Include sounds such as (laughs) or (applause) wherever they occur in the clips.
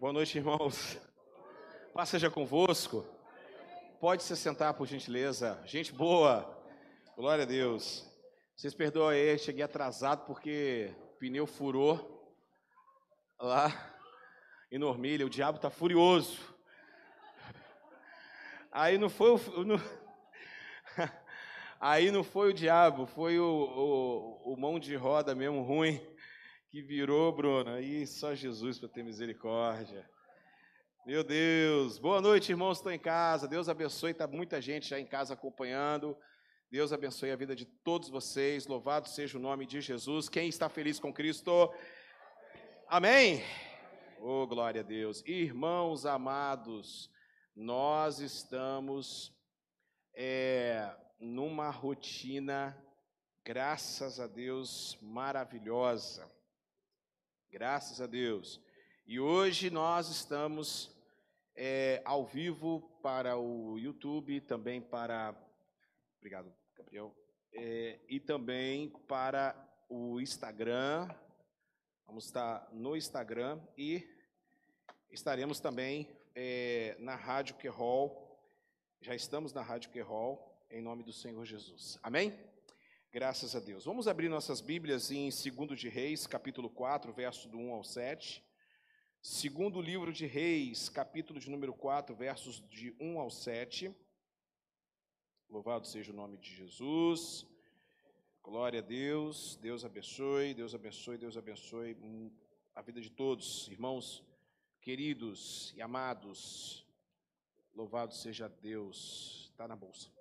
Boa noite, irmãos. Paz seja convosco. Pode se sentar, por gentileza. Gente boa. Glória a Deus. Vocês perdoam aí, cheguei atrasado porque o pneu furou lá em Normilha. O diabo está furioso. Aí não foi o. (laughs) Aí não foi o diabo, foi o, o, o mão de roda mesmo ruim que virou, Bruno. Aí só Jesus para ter misericórdia. Meu Deus. Boa noite, irmãos. Estou em casa. Deus abençoe. Está muita gente já em casa acompanhando. Deus abençoe a vida de todos vocês. Louvado seja o nome de Jesus. Quem está feliz com Cristo? Amém. Oh, glória a Deus. Irmãos amados, nós estamos é, numa rotina, graças a Deus, maravilhosa. Graças a Deus. E hoje nós estamos é, ao vivo para o YouTube, também para. Obrigado, Gabriel. É, e também para o Instagram. Vamos estar no Instagram e estaremos também é, na Rádio Querol. Já estamos na Rádio Querol, em nome do Senhor Jesus. Amém? Graças a Deus. Vamos abrir nossas Bíblias em 2 de Reis, capítulo 4, verso do 1 ao 7. Segundo livro de Reis, capítulo de número 4, versos de 1 ao 7. Louvado seja o nome de Jesus. Glória a Deus. Deus abençoe, Deus abençoe, Deus abençoe a vida de todos, irmãos queridos e amados. Louvado seja Deus. Está na bolsa.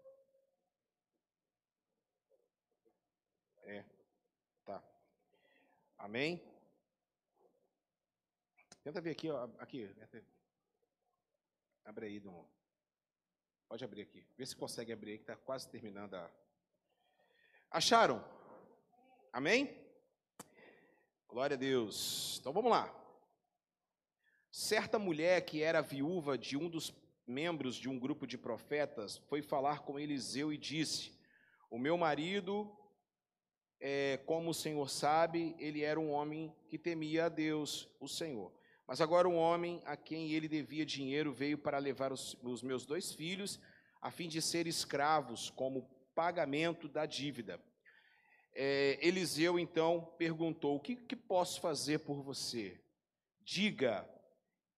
É. Tá. Amém? Tenta ver aqui, ó, aqui. Abre aí, Dom. Pode abrir aqui. Vê se consegue abrir aí, que está quase terminando a. Acharam? Amém? Glória a Deus. Então vamos lá. Certa mulher que era viúva de um dos membros de um grupo de profetas foi falar com Eliseu e disse: O meu marido é, como o Senhor sabe, ele era um homem que temia a Deus, o Senhor. Mas agora um homem a quem ele devia dinheiro veio para levar os, os meus dois filhos, a fim de ser escravos, como pagamento da dívida. É, Eliseu então perguntou: O que, que posso fazer por você? Diga,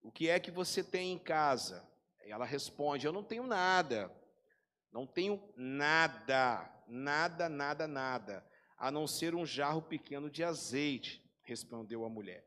o que é que você tem em casa? Ela responde: Eu não tenho nada. Não tenho nada, nada, nada, nada a não ser um jarro pequeno de azeite, respondeu a mulher.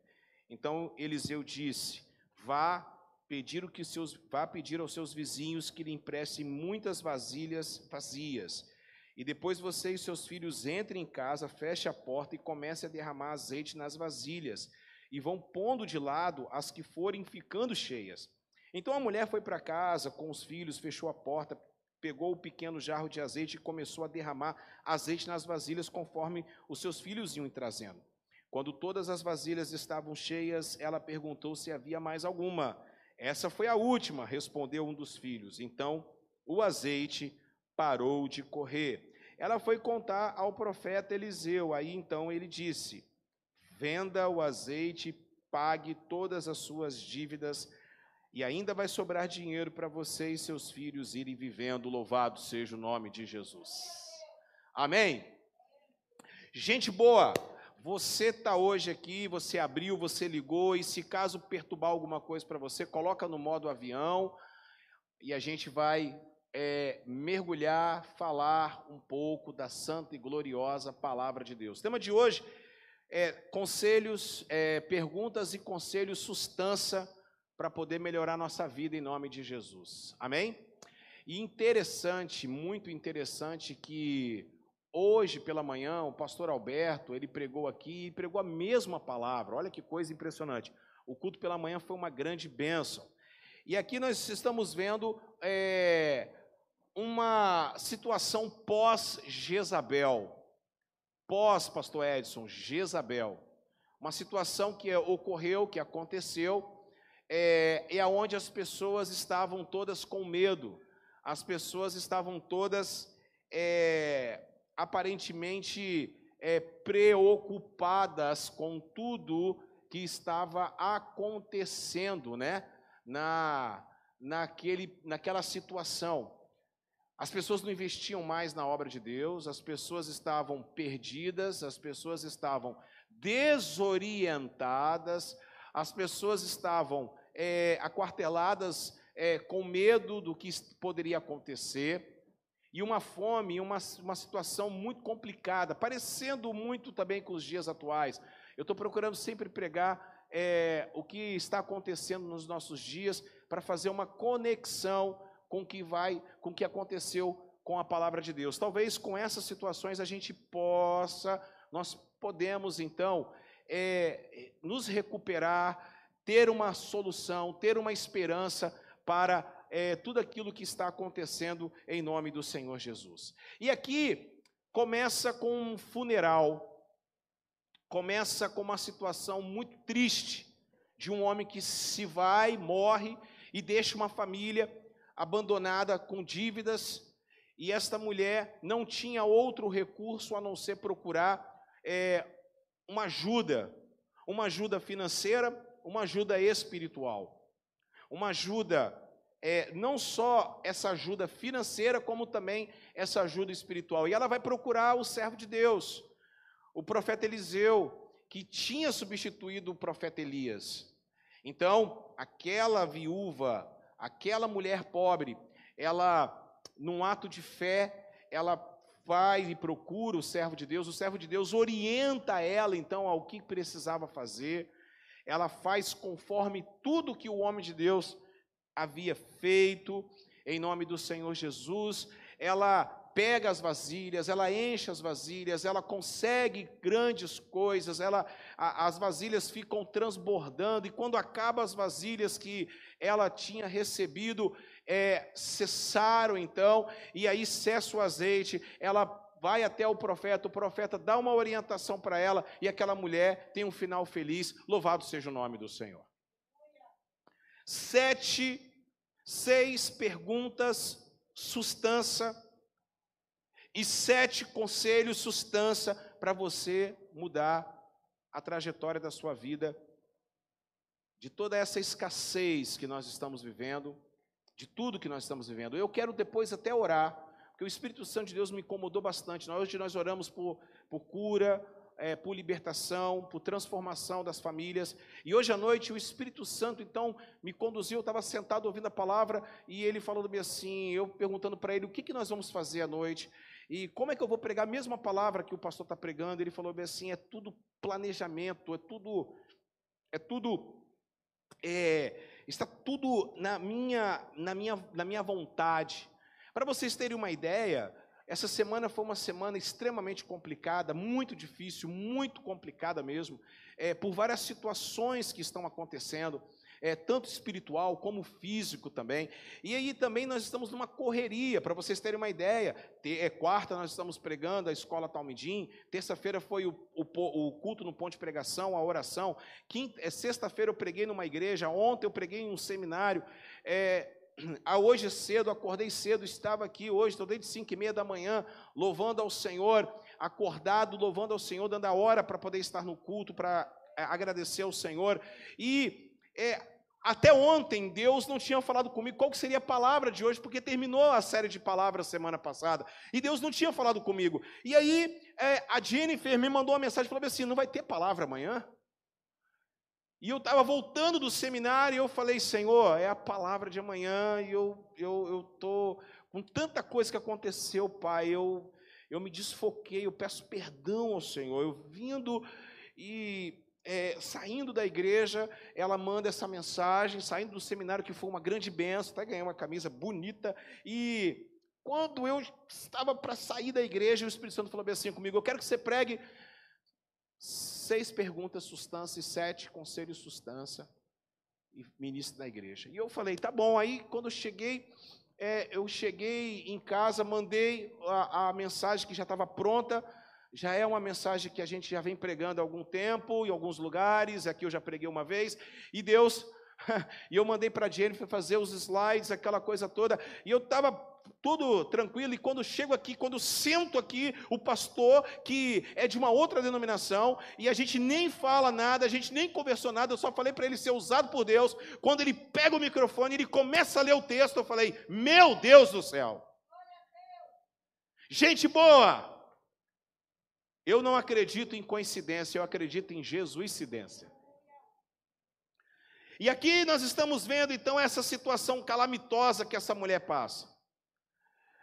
Então Eliseu disse: Vá pedir o que seus vá pedir aos seus vizinhos que lhe emprestem muitas vasilhas vazias. E depois você e seus filhos entrem em casa, feche a porta e comece a derramar azeite nas vasilhas, e vão pondo de lado as que forem ficando cheias. Então a mulher foi para casa com os filhos, fechou a porta, pegou o pequeno jarro de azeite e começou a derramar azeite nas vasilhas conforme os seus filhos iam trazendo. Quando todas as vasilhas estavam cheias, ela perguntou se havia mais alguma. Essa foi a última, respondeu um dos filhos. Então o azeite parou de correr. Ela foi contar ao profeta Eliseu. Aí então ele disse: Venda o azeite, pague todas as suas dívidas e ainda vai sobrar dinheiro para você e seus filhos irem vivendo. Louvado seja o nome de Jesus. Amém? Gente boa, você está hoje aqui, você abriu, você ligou, e se caso perturbar alguma coisa para você, coloca no modo avião e a gente vai é, mergulhar, falar um pouco da santa e gloriosa palavra de Deus. O tema de hoje é conselhos, é, perguntas e conselhos, sustância para poder melhorar nossa vida em nome de Jesus. Amém? E interessante, muito interessante que hoje pela manhã o pastor Alberto, ele pregou aqui e pregou a mesma palavra. Olha que coisa impressionante. O culto pela manhã foi uma grande bênção. E aqui nós estamos vendo é, uma situação pós-Jezabel. Pós, pastor Edson, Jezabel. Uma situação que ocorreu, que aconteceu, é, é onde as pessoas estavam todas com medo, as pessoas estavam todas é, aparentemente é, preocupadas com tudo que estava acontecendo, né? Na, naquele, naquela situação. As pessoas não investiam mais na obra de Deus, as pessoas estavam perdidas, as pessoas estavam desorientadas, as pessoas estavam é, aquarteladas é, com medo do que poderia acontecer e uma fome, uma, uma situação muito complicada, parecendo muito também com os dias atuais. Eu estou procurando sempre pregar é, o que está acontecendo nos nossos dias para fazer uma conexão com o que vai, com o que aconteceu com a palavra de Deus. Talvez com essas situações a gente possa, nós podemos então é, nos recuperar, ter uma solução, ter uma esperança para é, tudo aquilo que está acontecendo em nome do Senhor Jesus. E aqui começa com um funeral, começa com uma situação muito triste de um homem que se vai, morre e deixa uma família abandonada com dívidas. E esta mulher não tinha outro recurso a não ser procurar é, uma ajuda, uma ajuda financeira, uma ajuda espiritual, uma ajuda é, não só essa ajuda financeira, como também essa ajuda espiritual. E ela vai procurar o servo de Deus, o profeta Eliseu, que tinha substituído o profeta Elias. Então, aquela viúva, aquela mulher pobre, ela, num ato de fé, ela vai e procura o servo de Deus, o servo de Deus orienta ela, então, ao que precisava fazer, ela faz conforme tudo que o homem de Deus havia feito, em nome do Senhor Jesus. Ela pega as vasilhas, ela enche as vasilhas, ela consegue grandes coisas, ela, a, as vasilhas ficam transbordando, e quando acaba as vasilhas que ela tinha recebido, é, cessaram então, e aí cessa o azeite, ela vai até o profeta, o profeta dá uma orientação para ela, e aquela mulher tem um final feliz, louvado seja o nome do Senhor. Sete, seis perguntas, sustância, e sete conselhos, sustância, para você mudar a trajetória da sua vida, de toda essa escassez que nós estamos vivendo, de tudo que nós estamos vivendo. Eu quero depois até orar, porque o Espírito Santo de Deus me incomodou bastante. Hoje nós oramos por, por cura, é, por libertação, por transformação das famílias. E hoje à noite o Espírito Santo então me conduziu. Eu estava sentado ouvindo a palavra e ele falando assim, eu perguntando para ele o que, que nós vamos fazer à noite e como é que eu vou pregar a mesma palavra que o pastor está pregando. Ele falou assim, é tudo planejamento, é tudo, é tudo, é, está tudo na minha, na minha, na minha vontade. Para vocês terem uma ideia, essa semana foi uma semana extremamente complicada, muito difícil, muito complicada mesmo, é, por várias situações que estão acontecendo, é, tanto espiritual como físico também. E aí também nós estamos numa correria, para vocês terem uma ideia. é, quarta nós estamos pregando a escola Talmidim, terça-feira foi o, o, o, culto no ponto de pregação, a oração. Quinta, é, sexta-feira eu preguei numa igreja, ontem eu preguei em um seminário. É, (clears throat) hoje cedo, acordei cedo, estava aqui hoje, estou desde 5 e meia da manhã, louvando ao Senhor, acordado, louvando ao Senhor, dando a hora para poder estar no culto, para é, agradecer ao Senhor. E é, até ontem Deus não tinha falado comigo qual seria a palavra de hoje, porque terminou a série de palavras semana passada, e Deus não tinha falado comigo. E aí é, a Jennifer me mandou uma mensagem, falou assim, não vai ter palavra amanhã? E eu estava voltando do seminário e eu falei, Senhor, é a palavra de amanhã e eu eu eu tô com tanta coisa que aconteceu, Pai, eu eu me desfoquei, eu peço perdão ao Senhor. Eu vindo e é, saindo da igreja, ela manda essa mensagem, saindo do seminário que foi uma grande benção, até ganhei uma camisa bonita e quando eu estava para sair da igreja, o Espírito Santo falou bem assim comigo: Eu quero que você pregue seis perguntas, substância, e sete conselhos, substância, e ministro da igreja. E eu falei, tá bom. Aí, quando eu cheguei, é, eu cheguei em casa, mandei a, a mensagem que já estava pronta. Já é uma mensagem que a gente já vem pregando há algum tempo, em alguns lugares. Aqui eu já preguei uma vez. E Deus (laughs) e eu mandei para a Jennifer fazer os slides, aquela coisa toda, e eu estava tudo tranquilo, e quando chego aqui, quando sento aqui, o pastor, que é de uma outra denominação, e a gente nem fala nada, a gente nem conversou nada, eu só falei para ele ser usado por Deus, quando ele pega o microfone, ele começa a ler o texto, eu falei, meu Deus do céu! Gente boa! Eu não acredito em coincidência, eu acredito em Jesuscidência. E aqui nós estamos vendo então essa situação calamitosa que essa mulher passa.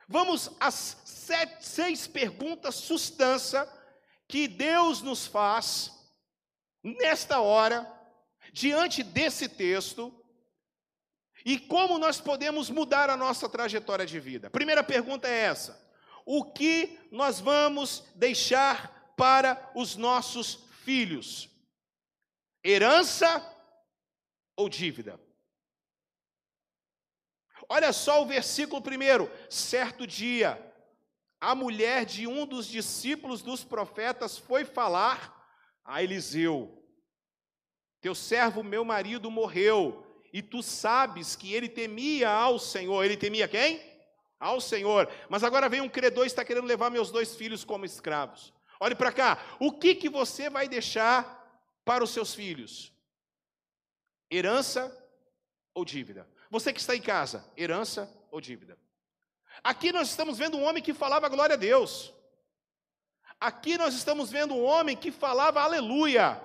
Vamos às sete, seis perguntas substância que Deus nos faz nesta hora, diante desse texto, e como nós podemos mudar a nossa trajetória de vida. Primeira pergunta é essa: o que nós vamos deixar para os nossos filhos? Herança ou dívida? Olha só o versículo primeiro. Certo dia, a mulher de um dos discípulos dos profetas foi falar a Eliseu: Teu servo, meu marido, morreu, e tu sabes que ele temia ao Senhor. Ele temia quem? Ao Senhor. Mas agora vem um credor e está querendo levar meus dois filhos como escravos. Olhe para cá. O que, que você vai deixar para os seus filhos? Herança ou dívida? Você que está em casa, herança ou dívida? Aqui nós estamos vendo um homem que falava glória a Deus. Aqui nós estamos vendo um homem que falava aleluia.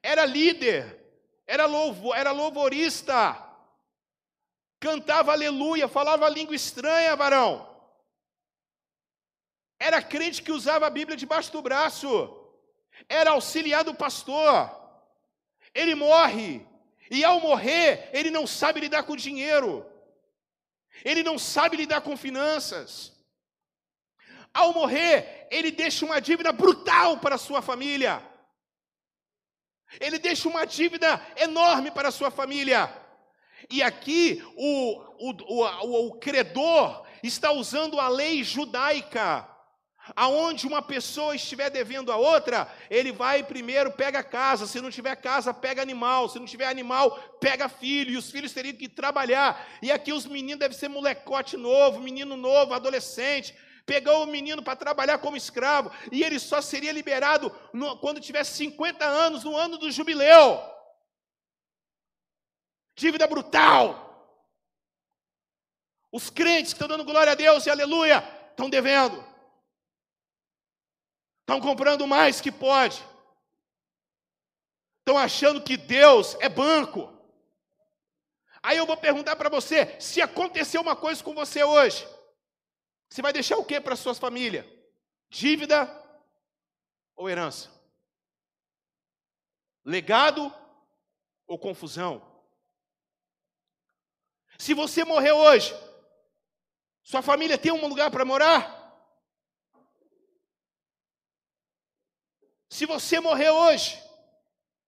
Era líder, era, louvo, era louvorista, cantava aleluia, falava língua estranha, varão. Era crente que usava a Bíblia debaixo do braço, era auxiliar do pastor. Ele morre, e ao morrer, ele não sabe lidar com dinheiro, ele não sabe lidar com finanças. Ao morrer, ele deixa uma dívida brutal para sua família. Ele deixa uma dívida enorme para a sua família. E aqui o, o, o, o, credor está usando a lei judaica Aonde uma pessoa estiver devendo a outra, ele vai primeiro pega casa, se não tiver casa, pega animal, se não tiver animal, pega filho, e os filhos teriam que trabalhar. E aqui os meninos devem ser molecote novo, menino novo, adolescente. Pegou o menino para trabalhar como escravo, e ele só seria liberado no, quando tivesse 50 anos, no ano do jubileu. Dívida brutal. Os crentes que estão dando glória a Deus e aleluia, estão devendo. Estão comprando mais que pode. Estão achando que Deus é banco. Aí eu vou perguntar para você: se acontecer uma coisa com você hoje, você vai deixar o que para sua família? Dívida ou herança? Legado ou confusão? Se você morrer hoje, sua família tem um lugar para morar? Se você morrer hoje,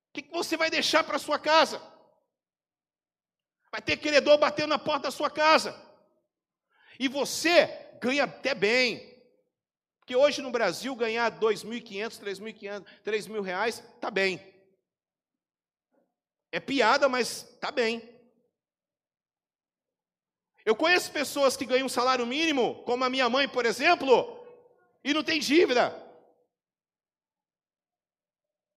o que você vai deixar para sua casa? Vai ter credor batendo na porta da sua casa. E você ganha até bem. Porque hoje no Brasil ganhar 2.500, 3.500, 3 mil reais, tá bem. É piada, mas tá bem. Eu conheço pessoas que ganham um salário mínimo, como a minha mãe, por exemplo, e não tem dívida.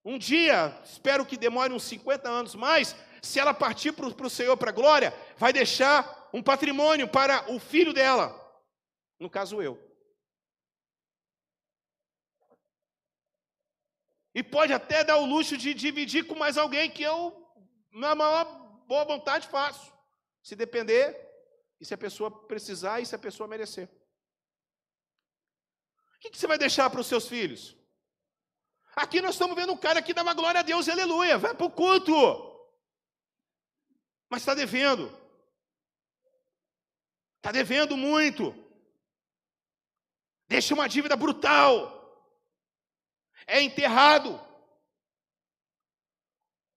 Um dia, espero que demore uns 50 anos mais, se ela partir para o Senhor para a glória, vai deixar um patrimônio para o filho dela. No caso, eu. E pode até dar o luxo de dividir com mais alguém que eu, na maior boa vontade, faço. Se depender, e se a pessoa precisar, e se a pessoa merecer. O que você vai deixar para os seus filhos? Aqui nós estamos vendo um cara que dava glória a Deus, aleluia, vai para o culto. Mas está devendo. Está devendo muito. Deixa uma dívida brutal. É enterrado.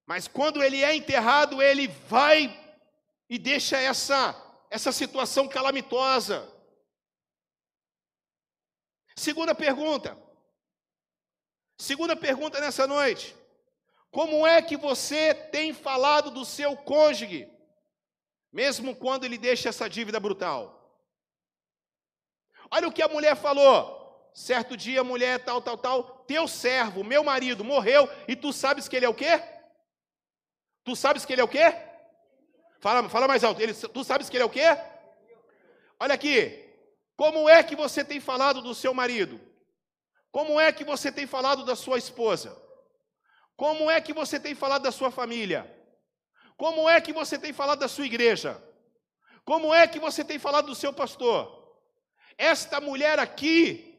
Mas quando ele é enterrado, ele vai e deixa essa, essa situação calamitosa. Segunda pergunta: Segunda pergunta nessa noite: Como é que você tem falado do seu cônjuge, mesmo quando ele deixa essa dívida brutal? Olha o que a mulher falou. Certo dia, a mulher tal, tal, tal, teu servo, meu marido, morreu, e tu sabes que ele é o quê? Tu sabes que ele é o quê? Fala, fala mais alto. Ele, tu sabes que ele é o quê? Olha aqui. Como é que você tem falado do seu marido? Como é que você tem falado da sua esposa? Como é que você tem falado da sua família? Como é que você tem falado da sua igreja? Como é que você tem falado do seu pastor? Esta mulher aqui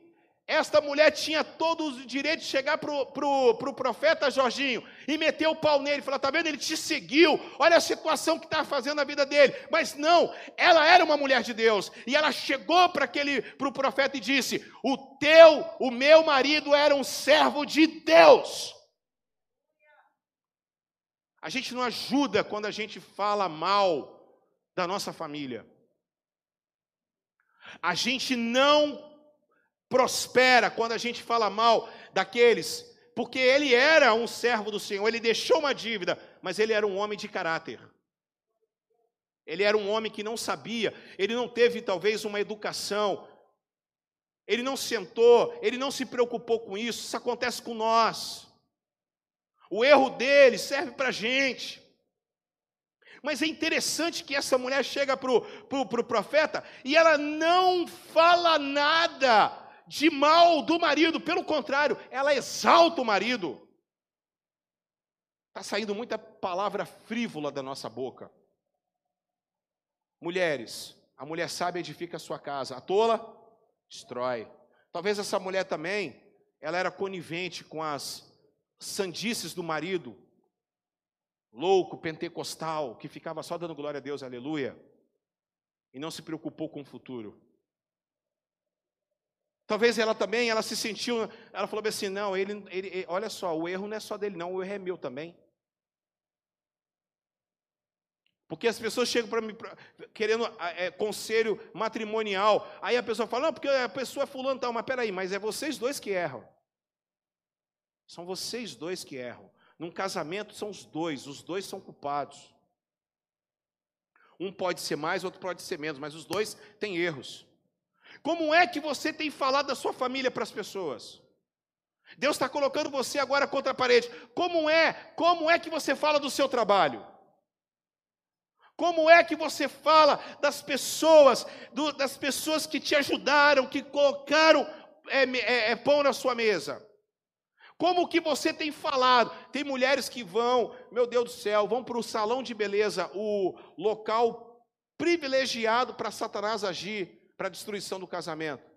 esta mulher tinha todo o direito de chegar para o pro, pro profeta Jorginho e meter o pau nele, falar: está vendo? Ele te seguiu, olha a situação que está fazendo na vida dele. Mas não, ela era uma mulher de Deus, e ela chegou para aquele para o profeta e disse: O teu, o meu marido era um servo de Deus. A gente não ajuda quando a gente fala mal da nossa família. A gente não prospera quando a gente fala mal daqueles, porque ele era um servo do Senhor, ele deixou uma dívida, mas ele era um homem de caráter. Ele era um homem que não sabia, ele não teve talvez uma educação, ele não sentou, ele não se preocupou com isso, isso acontece com nós. O erro dele serve para a gente. Mas é interessante que essa mulher chega para o pro, pro profeta e ela não fala nada de mal do marido, pelo contrário, ela exalta o marido. Está saindo muita palavra frívola da nossa boca. Mulheres, a mulher sábia edifica a sua casa, a tola destrói. Talvez essa mulher também, ela era conivente com as sandices do marido, louco, pentecostal, que ficava só dando glória a Deus, aleluia, e não se preocupou com o futuro. Talvez ela também, ela se sentiu, ela falou assim, não, ele, ele, olha só, o erro não é só dele não, o erro é meu também. Porque as pessoas chegam para mim querendo é, conselho matrimonial. Aí a pessoa fala, não, porque a pessoa é fulano tal, mas peraí, mas é vocês dois que erram. São vocês dois que erram. Num casamento são os dois, os dois são culpados. Um pode ser mais, outro pode ser menos, mas os dois têm erros. Como é que você tem falado da sua família para as pessoas? Deus está colocando você agora contra a parede. Como é? Como é que você fala do seu trabalho? Como é que você fala das pessoas, do, das pessoas que te ajudaram, que colocaram é, é, é, pão na sua mesa? Como que você tem falado? Tem mulheres que vão, meu Deus do céu, vão para o salão de beleza, o local privilegiado para Satanás agir para a destruição do casamento.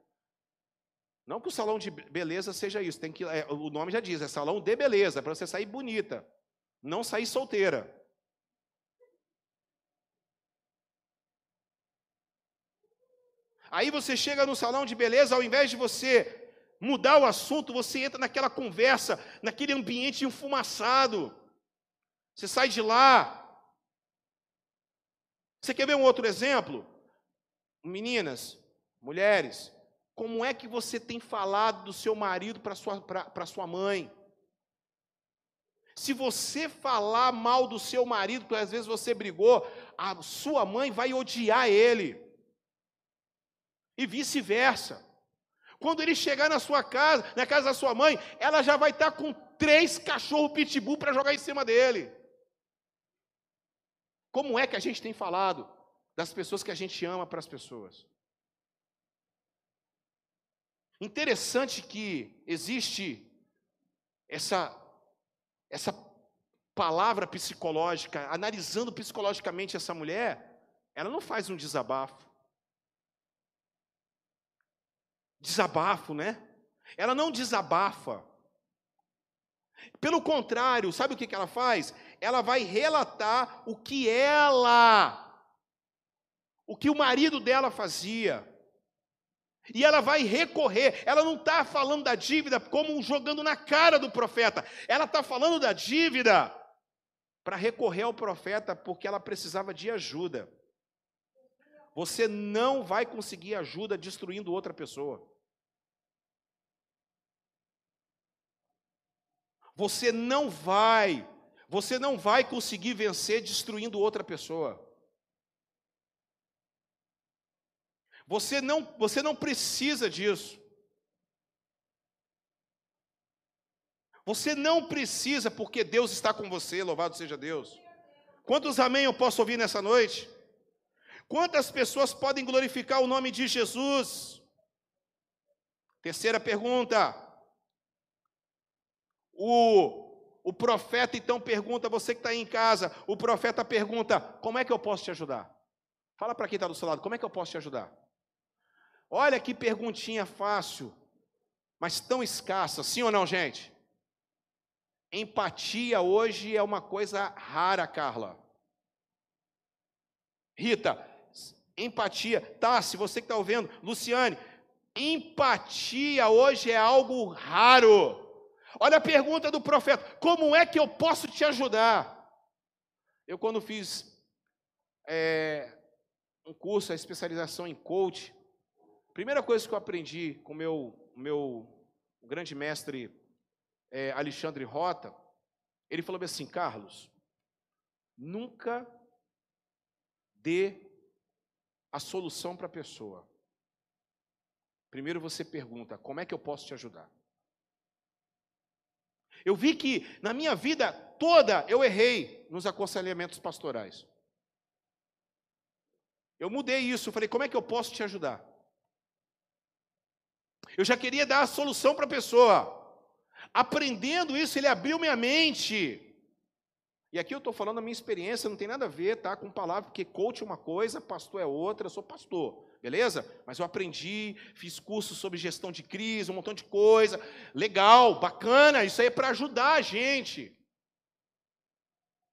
Não que o salão de beleza seja isso, tem que, é, o nome já diz, é salão de beleza, para você sair bonita, não sair solteira. Aí você chega no salão de beleza, ao invés de você mudar o assunto, você entra naquela conversa, naquele ambiente enfumaçado. Você sai de lá. Você quer ver um outro exemplo? Meninas, mulheres, como é que você tem falado do seu marido para sua, para sua mãe? Se você falar mal do seu marido, porque às vezes você brigou, a sua mãe vai odiar ele. E vice-versa. Quando ele chegar na sua casa, na casa da sua mãe, ela já vai estar com três cachorros pitbull para jogar em cima dele. Como é que a gente tem falado? Das pessoas que a gente ama para as pessoas. Interessante que existe essa essa palavra psicológica, analisando psicologicamente essa mulher, ela não faz um desabafo. Desabafo, né? Ela não desabafa. Pelo contrário, sabe o que ela faz? Ela vai relatar o que ela o que o marido dela fazia. E ela vai recorrer, ela não está falando da dívida como jogando na cara do profeta, ela está falando da dívida para recorrer ao profeta porque ela precisava de ajuda. Você não vai conseguir ajuda destruindo outra pessoa. Você não vai Você não vai conseguir vencer destruindo outra pessoa. Você não, você não precisa disso. Você não precisa, porque Deus está com você, louvado seja Deus. Quantos amém eu posso ouvir nessa noite? Quantas pessoas podem glorificar o nome de Jesus? Terceira pergunta. O, o profeta então pergunta, você que está aí em casa, o profeta pergunta: como é que eu posso te ajudar? Fala para quem está do seu lado, como é que eu posso te ajudar? Olha que perguntinha fácil, mas tão escassa, sim ou não, gente? Empatia hoje é uma coisa rara, Carla. Rita, empatia. Tá, se você que está ouvindo, Luciane, empatia hoje é algo raro. Olha a pergunta do profeta: como é que eu posso te ajudar? Eu, quando fiz é, um curso, a especialização em coach, primeira coisa que eu aprendi com meu, meu grande mestre é, Alexandre Rota, ele falou assim: Carlos, nunca dê a solução para a pessoa. Primeiro você pergunta: como é que eu posso te ajudar? Eu vi que na minha vida toda eu errei nos aconselhamentos pastorais. Eu mudei isso, falei: como é que eu posso te ajudar? Eu já queria dar a solução para a pessoa. Aprendendo isso, ele abriu minha mente. E aqui eu estou falando da minha experiência, não tem nada a ver tá, com palavra, porque coach é uma coisa, pastor é outra, eu sou pastor, beleza? Mas eu aprendi, fiz cursos sobre gestão de crise, um montão de coisa. Legal, bacana, isso aí é para ajudar a gente.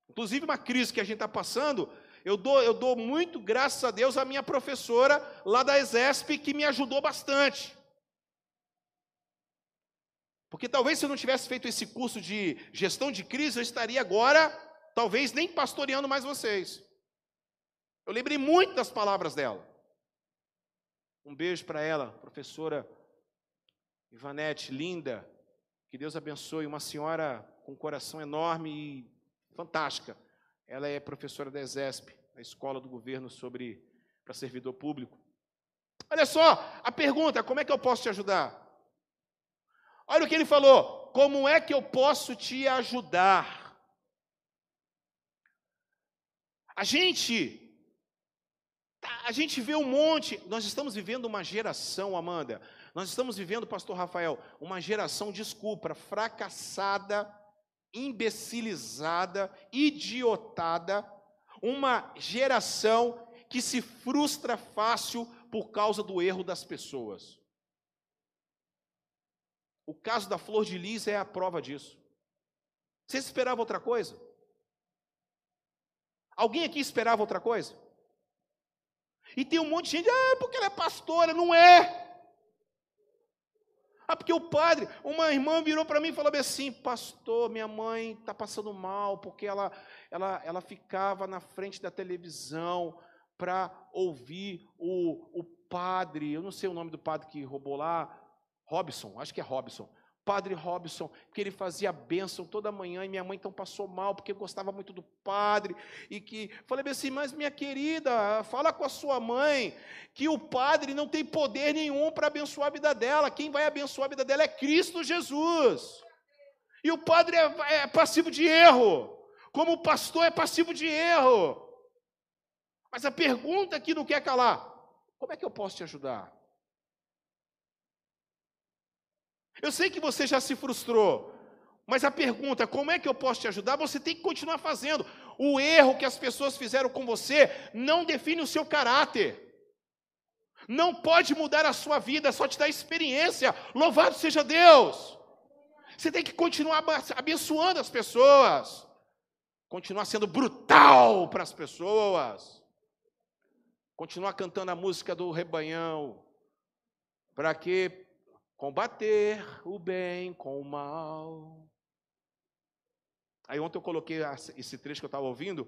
Inclusive, uma crise que a gente está passando, eu dou, eu dou muito graças a Deus à minha professora lá da ESESP, que me ajudou bastante. Porque talvez se eu não tivesse feito esse curso de gestão de crise, eu estaria agora, talvez nem pastoreando mais vocês. Eu lembrei muito das palavras dela. Um beijo para ela, professora Ivanete, linda. Que Deus abençoe. Uma senhora com um coração enorme e fantástica. Ela é professora da ESESP, da Escola do Governo sobre para servidor público. Olha só, a pergunta: como é que eu posso te ajudar? Olha o que ele falou: como é que eu posso te ajudar? A gente, tá, a gente vê um monte, nós estamos vivendo uma geração, Amanda, nós estamos vivendo, pastor Rafael, uma geração, desculpa, fracassada, imbecilizada, idiotada, uma geração que se frustra fácil por causa do erro das pessoas. O caso da flor de lis é a prova disso. Você esperava outra coisa? Alguém aqui esperava outra coisa? E tem um monte de gente, ah, porque ela é pastora, não é. Ah, porque o padre, uma irmã virou para mim e falou assim, pastor, minha mãe está passando mal, porque ela, ela, ela ficava na frente da televisão para ouvir o, o padre, eu não sei o nome do padre que roubou lá, Robson, acho que é Robson. Padre Robson, que ele fazia bênção toda manhã e minha mãe então passou mal porque gostava muito do padre e que falei assim, mas minha querida, fala com a sua mãe que o padre não tem poder nenhum para abençoar a vida dela. Quem vai abençoar a vida dela é Cristo Jesus. E o padre é, é passivo de erro, como o pastor é passivo de erro. Mas a pergunta que não quer calar: como é que eu posso te ajudar? Eu sei que você já se frustrou, mas a pergunta, como é que eu posso te ajudar? Você tem que continuar fazendo. O erro que as pessoas fizeram com você não define o seu caráter. Não pode mudar a sua vida, só te dá experiência. Louvado seja Deus. Você tem que continuar abençoando as pessoas. Continuar sendo brutal para as pessoas. Continuar cantando a música do rebanhão. Para que Combater o bem com o mal. Aí ontem eu coloquei esse trecho que eu estava ouvindo,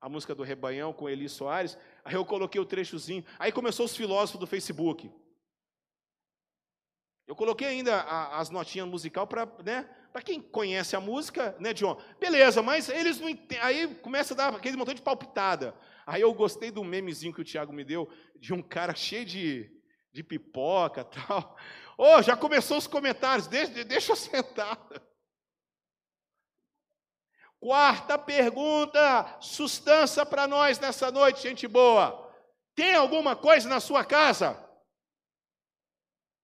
a música do Rebanhão com Eli Soares. Aí eu coloquei o trechozinho. Aí começou os filósofos do Facebook. Eu coloquei ainda as notinhas musical para, né? Para quem conhece a música, né, John? Beleza, mas eles não entendem. Aí começa a dar aquele montão de palpitada. Aí eu gostei do memezinho que o Tiago me deu, de um cara (laughs) cheio de, de pipoca tal. Oh, já começou os comentários, deixa, deixa eu sentar. Quarta pergunta, sustância para nós nessa noite, gente boa. Tem alguma coisa na sua casa?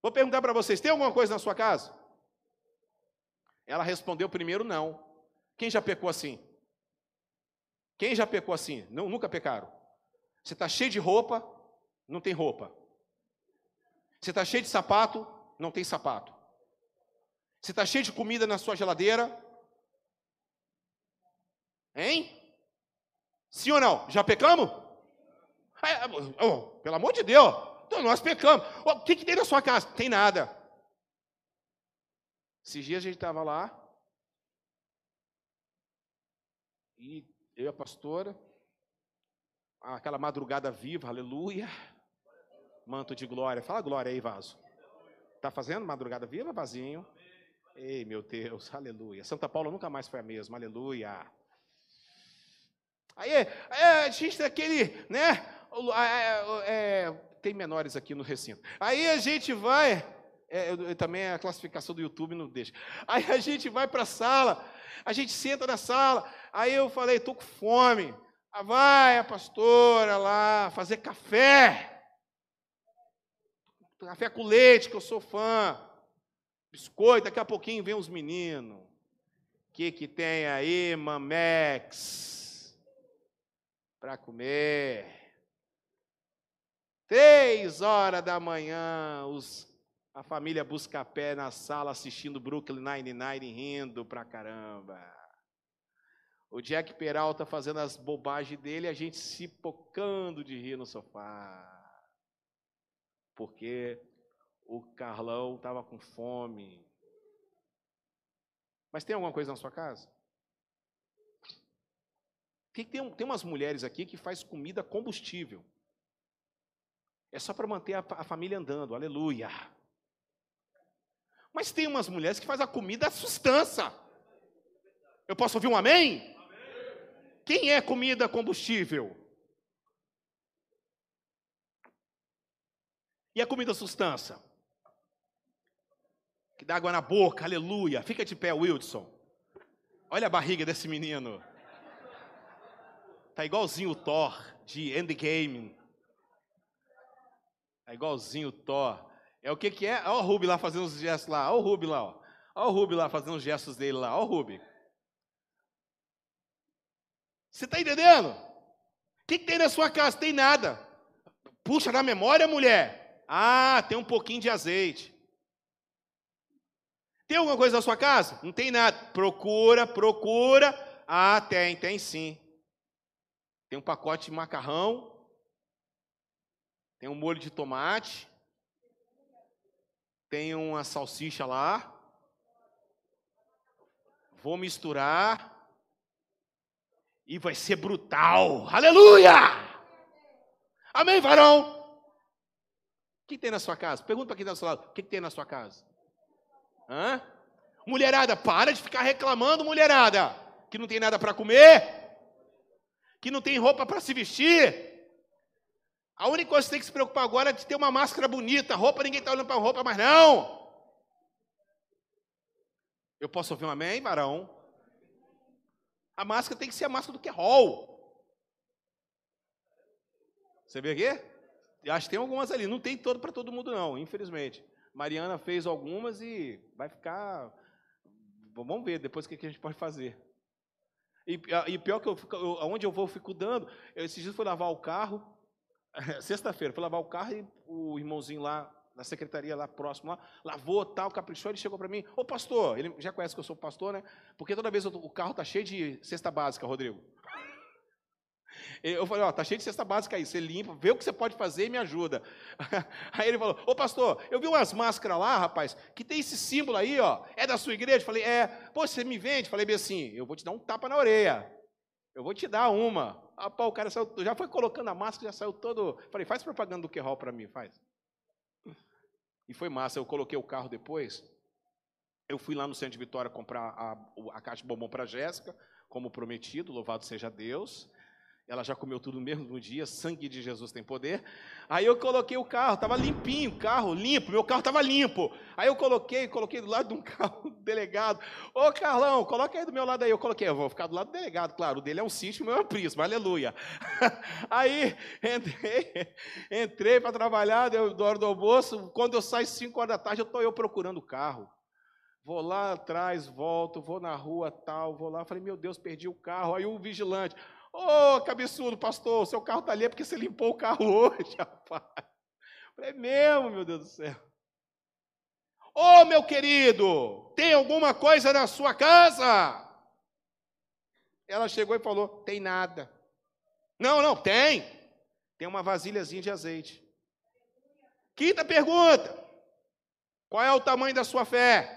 Vou perguntar para vocês: tem alguma coisa na sua casa? Ela respondeu primeiro não. Quem já pecou assim? Quem já pecou assim? Não, nunca pecaram. Você está cheio de roupa, não tem roupa. Você está cheio de sapato, não tem sapato. Você está cheio de comida na sua geladeira? Hein? Sim ou não? Já pecamos? Oh, pelo amor de Deus, então nós pecamos. Oh, o que, que tem na sua casa? Tem nada. Esses dias a gente estava lá, e eu e a pastora, aquela madrugada viva, aleluia, manto de glória. Fala glória aí, vaso. Está fazendo madrugada viva, vazinho? Ei, meu Deus, (laughs) aleluia. Santa Paula nunca mais foi a mesma, aleluia. Aí, é, a gente aquele, né? É, tem menores aqui no recinto. Aí a gente vai, é, eu, também a classificação do YouTube não deixa. Aí a gente vai para a sala, a gente senta na sala. Aí eu falei, estou com fome. Ah, vai a pastora lá fazer café. Café com leite, que eu sou fã. Biscoito, daqui a pouquinho vem os meninos. O que, que tem aí, Mamex? Para comer. Três horas da manhã, os, a família busca pé na sala assistindo Brooklyn Nine-Nine rindo pra caramba. O Jack Peralta fazendo as bobagens dele, a gente se pocando de rir no sofá. Porque o Carlão estava com fome. Mas tem alguma coisa na sua casa? Tem, tem, tem umas mulheres aqui que faz comida combustível. É só para manter a, a, família andando, aleluia. Mas tem umas mulheres que fazem a comida sustância. Eu posso ouvir um amém? amém? Quem é comida combustível? E a comida sustância? Que dá água na boca, aleluia. Fica de pé, Wilson. Olha a barriga desse menino. Tá igualzinho o Thor de Endgame. É igualzinho o Thor. É o que que é? Olha o Ruby lá fazendo os gestos lá. Olha o Ruby lá, ó. Olha o Ruby lá fazendo os gestos dele lá. Olha o Ruby. Você está entendendo? O que, que tem na sua casa? Tem nada. Puxa na memória, mulher. Ah, tem um pouquinho de azeite. Tem alguma coisa na sua casa? Não tem nada. Procura, procura. Ah, tem, tem sim. Tem um pacote de macarrão, tem um molho de tomate. Tem uma salsicha lá. Vou misturar. E vai ser brutal. Aleluia! Amém, varão? Que tem na sua casa? Pergunta para quem está do seu lado. O que tem na sua casa? Hã? Mulherada, para de ficar reclamando, mulherada. Que não tem nada para comer. Que não tem roupa para se vestir a única coisa que você tem que se preocupar agora é de ter uma máscara bonita. Roupa, ninguém está olhando para a roupa, mas não. Eu posso ouvir um amém, varão? A máscara tem que ser a máscara do que hall. Você vê aqui? Eu acho que tem algumas ali. Não tem todo para todo mundo, não, infelizmente. Mariana fez algumas e vai ficar. Vamos ver depois o que a gente pode fazer. E, e pior que eu, onde eu vou, eu fico dando. Eu, esses dias fui lavar o carro. (laughs) Sexta-feira, fui lavar o carro e o irmãozinho lá na secretaria lá próximo lá, lavou, tal, caprichou, ele chegou para mim, ô pastor, ele já conhece que eu sou pastor, né? Porque toda vez o carro tá cheio de cesta básica, Rodrigo. Eu falei, ó, tá cheio de cesta básica aí, você limpa, vê o que você pode fazer e me ajuda. (laughs) Aí ele falou, ô pastor, eu vi umas máscaras lá, rapaz, que tem esse símbolo aí, ó, é da sua igreja? Eu falei, é, pô, você me vende? Eu falei bem assim, eu vou te dar um tapa na orelha, eu vou te dar uma. Ah, pô, o cara saiu, já foi colocando a máscara, já saiu todo. Falei, faz propaganda do Querol para mim, faz. E foi massa. Eu coloquei o carro depois. Eu fui lá no centro de Vitória comprar a, a caixa de bombom para Jéssica, como prometido, louvado seja Deus. Ela já comeu tudo no mesmo dia, sangue de Jesus tem poder. Aí eu coloquei o carro, estava limpinho, carro limpo, meu carro estava limpo. Aí eu coloquei, coloquei do lado de um (laughs) carro do delegado. Ô Carlão, coloca aí do meu lado aí. Eu coloquei, eu vou ficar do lado do delegado, claro. O dele é um sítio, o meu é um prisma, aleluia. (laughs) Aí entrei, entrei para trabalhar, deu hora do almoço. Quando eu saio 5 horas da tarde, eu estou eu procurando o carro. Vou lá atrás, volto, vou na rua tal, vou lá. Falei, meu Deus, perdi o carro. Aí o vigilante. Ô, oh, cabeçudo, pastor, seu carro está ali é porque você limpou o carro (laughs) hoje, rapaz. Falei, é mesmo, meu Deus do céu. Ô, oh, meu querido, tem alguma coisa na sua casa? Ela chegou e falou: tem nada. Não, não, tem. Tem uma vasilhazinha de azeite. Quinta pergunta: qual é o tamanho da sua fé?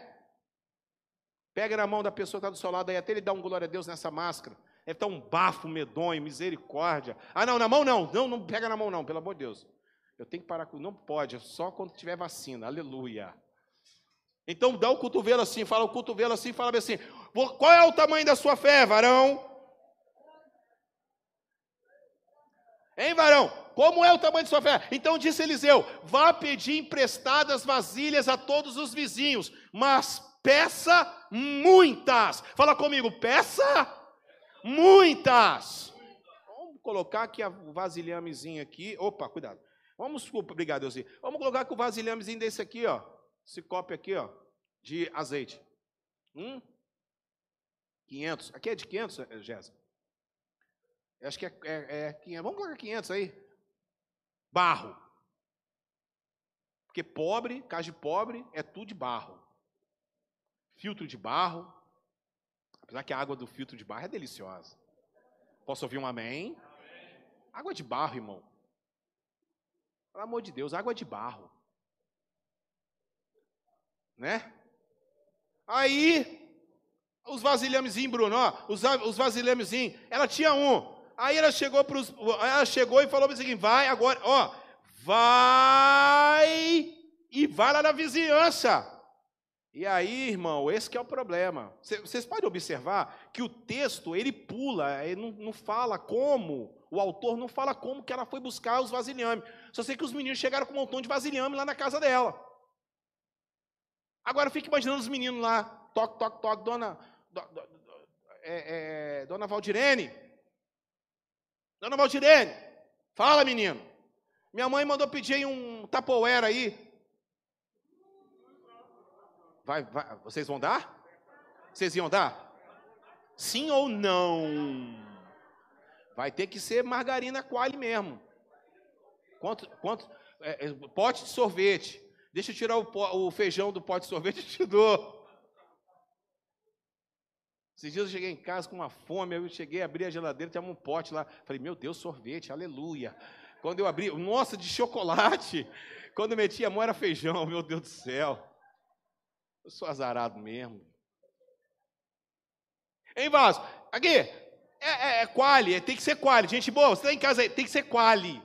Pega na mão da pessoa que está do seu lado aí, até ele dar um glória a Deus nessa máscara. É estar um bafo medonho, misericórdia. Ah, não, na mão não. Não, não pega na mão não, pelo amor de Deus. Eu tenho que parar com. Não pode, é só quando tiver vacina. Aleluia. Então dá o cotovelo assim, fala o cotovelo assim, fala assim: qual é o tamanho da sua fé, varão? Hein, varão? Como é o tamanho de sua fé? Então disse Eliseu: vá pedir emprestadas vasilhas a todos os vizinhos, mas peça muitas. Fala comigo, peça muitas. Vamos colocar aqui o vasilhamezinho aqui. Opa, cuidado. Vamos, obrigado, Deusinho. Vamos colocar aqui o vasilhamezinho desse aqui, ó. Esse copo aqui, ó, de azeite. Hum? 500. Aqui é de 500, eh, Jéssica? Acho que é, é, é 500. Vamos colocar 500 aí. Barro. Porque pobre, casa de pobre, é tudo de barro. Filtro de barro, Apesar que a água do filtro de barro é deliciosa. Posso ouvir um amém? Água de barro, irmão. Pelo amor de Deus, água de barro. Né? Aí, os vasilhamezinhos, Bruno, ó, os, os vasilhamezinhos, ela tinha um. Aí ela chegou para ela chegou e falou para o seguinte: vai agora, ó, vai e vai lá na vizinhança. E aí, irmão, esse que é o problema. Vocês podem observar que o texto, ele pula, ele não, não, fala como, o autor não fala como que ela foi buscar os vasilhames. Só sei que os meninos chegaram com um montão de vasilhame lá na casa dela. Agora fique imaginando os meninos lá, toque, toque, toque, dona, do, do, do, é, é, dona Valdirene. Dona Valdirene, fala menino. Minha mãe mandou pedir um tapoeira aí, Vai, vai, vocês vão dar? Vocês iam dar? Sim ou não? Vai ter que ser margarina quali mesmo. Quanto, quanto, é, é, pote de sorvete. Deixa eu tirar o, o feijão do pote de sorvete e te dou. Esses dias eu cheguei em casa com uma fome, eu cheguei, abri a geladeira, tinha um pote lá. Falei, meu Deus, sorvete, aleluia. Quando eu abri, nossa, de chocolate. Quando eu meti a mão era feijão, meu Deus do céu. Eu sou azarado mesmo. Hein, Vaso? Aqui, é, é, é quali, é, tem que ser quali. Gente boa, você está em casa aí, tem que ser quali.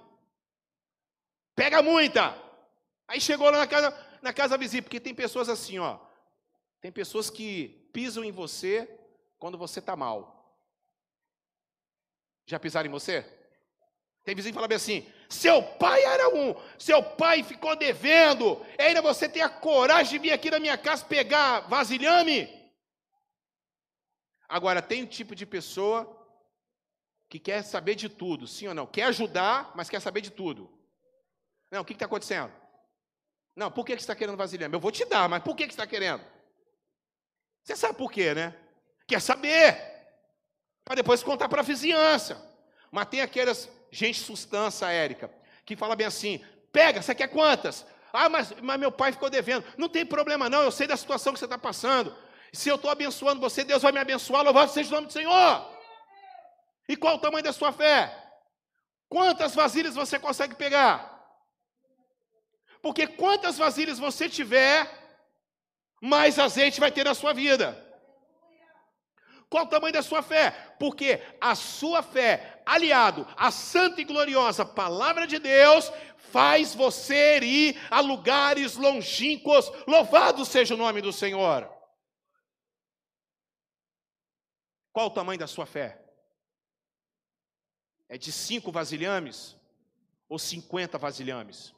Pega muita. Aí chegou lá na casa, na casa vizinha, porque tem pessoas assim, ó. Tem pessoas que pisam em você quando você está mal. Já pisaram em você? Tem vizinho que fala bem assim: seu pai era um, seu pai ficou devendo, e ainda você tem a coragem de vir aqui na minha casa pegar vasilhame? Agora, tem um tipo de pessoa que quer saber de tudo, sim ou não? Quer ajudar, mas quer saber de tudo. Não, o que está acontecendo? Não, por que, que você está querendo vasilhame? Eu vou te dar, mas por que, que você está querendo? Você sabe por quê, né? Quer saber, para depois contar para a vizinhança. Mas tem aquelas gente sustância, Érica, que fala bem assim: pega, você quer quantas? Ah, mas, mas meu pai ficou devendo. Não tem problema, não, eu sei da situação que você está passando. Se eu estou abençoando você, Deus vai me abençoar, louvado seja o nome do Senhor. E qual o tamanho da sua fé? Quantas vasilhas você consegue pegar? Porque quantas vasilhas você tiver, mais azeite vai ter na sua vida. Qual o tamanho da sua fé? Porque a sua fé, aliado à santa e gloriosa palavra de Deus, faz você ir a lugares longínquos. Louvado seja o nome do Senhor. Qual o tamanho da sua fé? É de cinco vasilhames ou cinquenta vasilhames?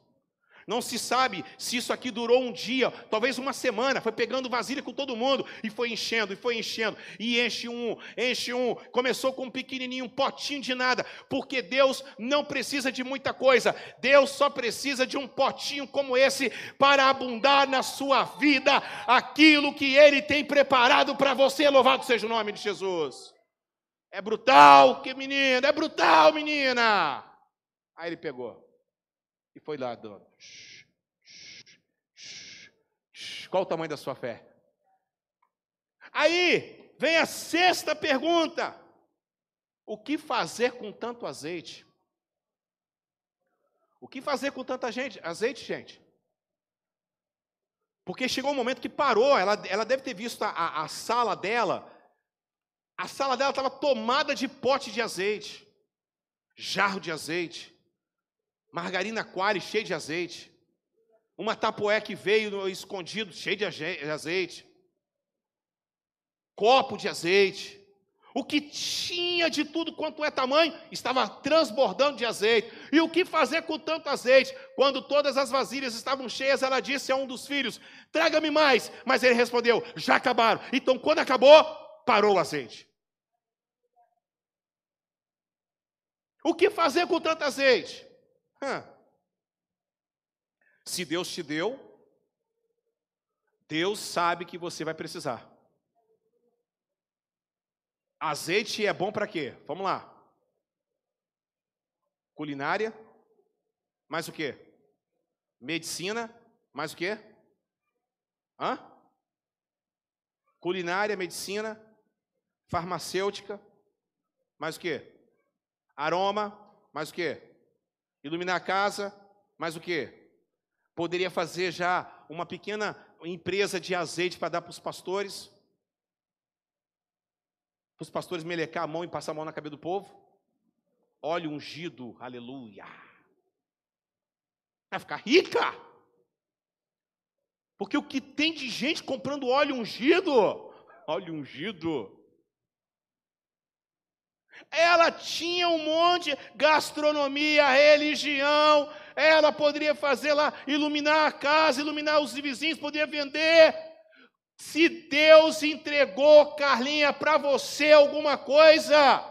Não se sabe se isso aqui durou um dia, talvez uma semana. Foi pegando vasilha com todo mundo e foi enchendo, e foi enchendo. E enche um, enche um. Começou com um pequenininho, um potinho de nada. Porque Deus não precisa de muita coisa. Deus só precisa de um potinho como esse para abundar na sua vida aquilo que Ele tem preparado para você. Louvado seja o nome de Jesus. É brutal, que menina, é brutal, menina. Aí ele pegou foi lá dando. Qual o tamanho da sua fé? Aí vem a sexta pergunta: o que fazer com tanto azeite? O que fazer com tanta gente? Azeite, gente. Porque chegou um momento que parou, ela, ela deve ter visto a, a sala dela, a sala dela estava tomada de pote de azeite, jarro de azeite, margarina quali cheia de azeite, uma tapoé que veio escondido, cheio de azeite, copo de azeite, o que tinha de tudo quanto é tamanho estava transbordando de azeite. E o que fazer com tanto azeite? Quando todas as vasilhas estavam cheias, ela disse a um dos filhos: Traga-me mais. Mas ele respondeu: Já acabaram. Então, quando acabou, parou o azeite. O que fazer com tanto azeite? Se Deus te deu, Deus sabe que você vai precisar. Azeite é bom para quê? Vamos lá. Culinária, mais o quê? Medicina, mais o quê? Hã? Culinária, medicina, farmacêutica, mais o quê? Aroma, mais o quê? Iluminar a casa, mais o quê? Poderia fazer já uma pequena empresa de azeite para dar para os pastores. Para os pastores melecar a mão e passar a mão na cabeça do povo. Óleo ungido, aleluia. Vai ficar rica. Porque o que tem de gente comprando óleo ungido, óleo ungido, ela tinha um monte de gastronomia, religião, ela poderia fazer lá, iluminar a casa, iluminar os vizinhos, poderia vender. Se Deus entregou, Carlinha, para você alguma coisa,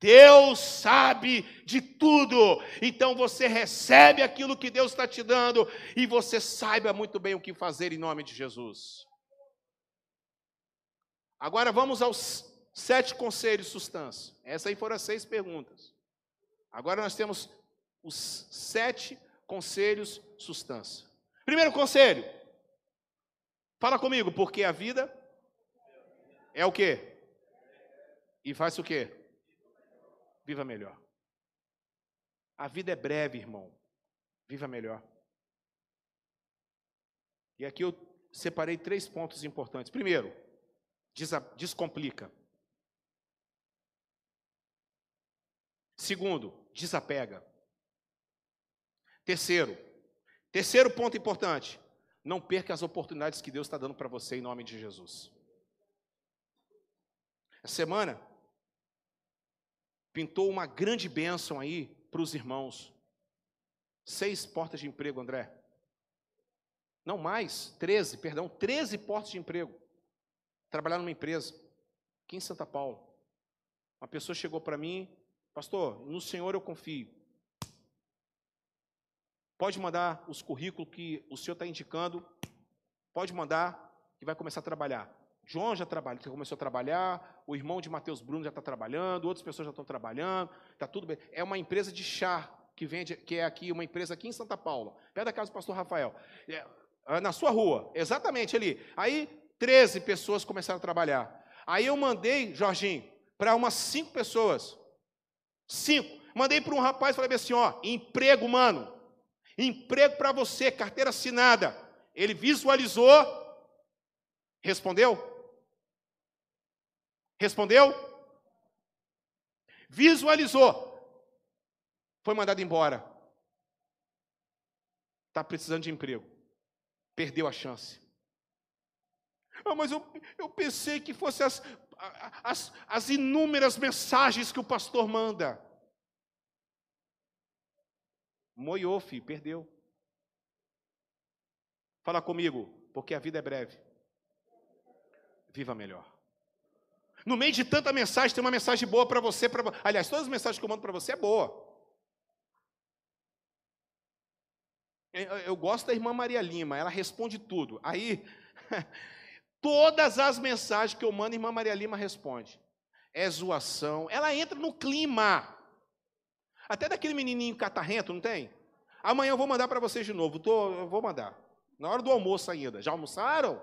Deus sabe de tudo. Então você recebe aquilo que Deus está te dando e você saiba muito bem o que fazer em nome de Jesus. Agora vamos aos sete conselhos substância. Essas aí foram as seis perguntas. Agora nós temos os sete conselhos substância. Primeiro conselho. Fala comigo, porque a vida é o quê? E faz o quê? Viva melhor. A vida é breve, irmão. Viva melhor. E aqui eu separei três pontos importantes. Primeiro, descomplica. Segundo, desapega. Terceiro, terceiro ponto importante, não perca as oportunidades que Deus está dando para você em nome de Jesus. Essa semana pintou uma grande bênção aí para os irmãos. Seis portas de emprego, André. Não mais, treze, perdão, treze portas de emprego. Trabalhar numa empresa, aqui em Santa Paula. Uma pessoa chegou para mim Pastor, no Senhor eu confio. Pode mandar os currículos que o Senhor está indicando. Pode mandar que vai começar a trabalhar. João já trabalha, começou a trabalhar, o irmão de Mateus Bruno já está trabalhando, outras pessoas já estão trabalhando, está tudo bem. É uma empresa de chá que vende, que é aqui, uma empresa aqui em Santa Paula, perto da casa do pastor Rafael. É, é na sua rua, exatamente ali. Aí 13 pessoas começaram a trabalhar. Aí eu mandei, Jorginho, para umas cinco pessoas. Cinco. Mandei para um rapaz e falei assim: ó, emprego, mano. Emprego para você, carteira assinada. Ele visualizou, respondeu? Respondeu? Visualizou. Foi mandado embora. Está precisando de emprego. Perdeu a chance. Ah, mas eu, eu pensei que fosse as, as, as inúmeras mensagens que o pastor manda. Moiou, filho, perdeu. Fala comigo, porque a vida é breve. Viva melhor. No meio de tanta mensagem, tem uma mensagem boa para você. Pra... Aliás, todas as mensagens que eu mando para você é boa. Eu, gosto da irmã Maria Lima, ela responde tudo. Aí, (laughs) todas as mensagens que eu mando, irmã Maria Lima responde. É zoação. Ela entra no clima. Até daquele menininho catarrento, não tem? Amanhã eu vou mandar para vocês de novo. Tô, vou mandar. Na hora do almoço ainda. Já almoçaram?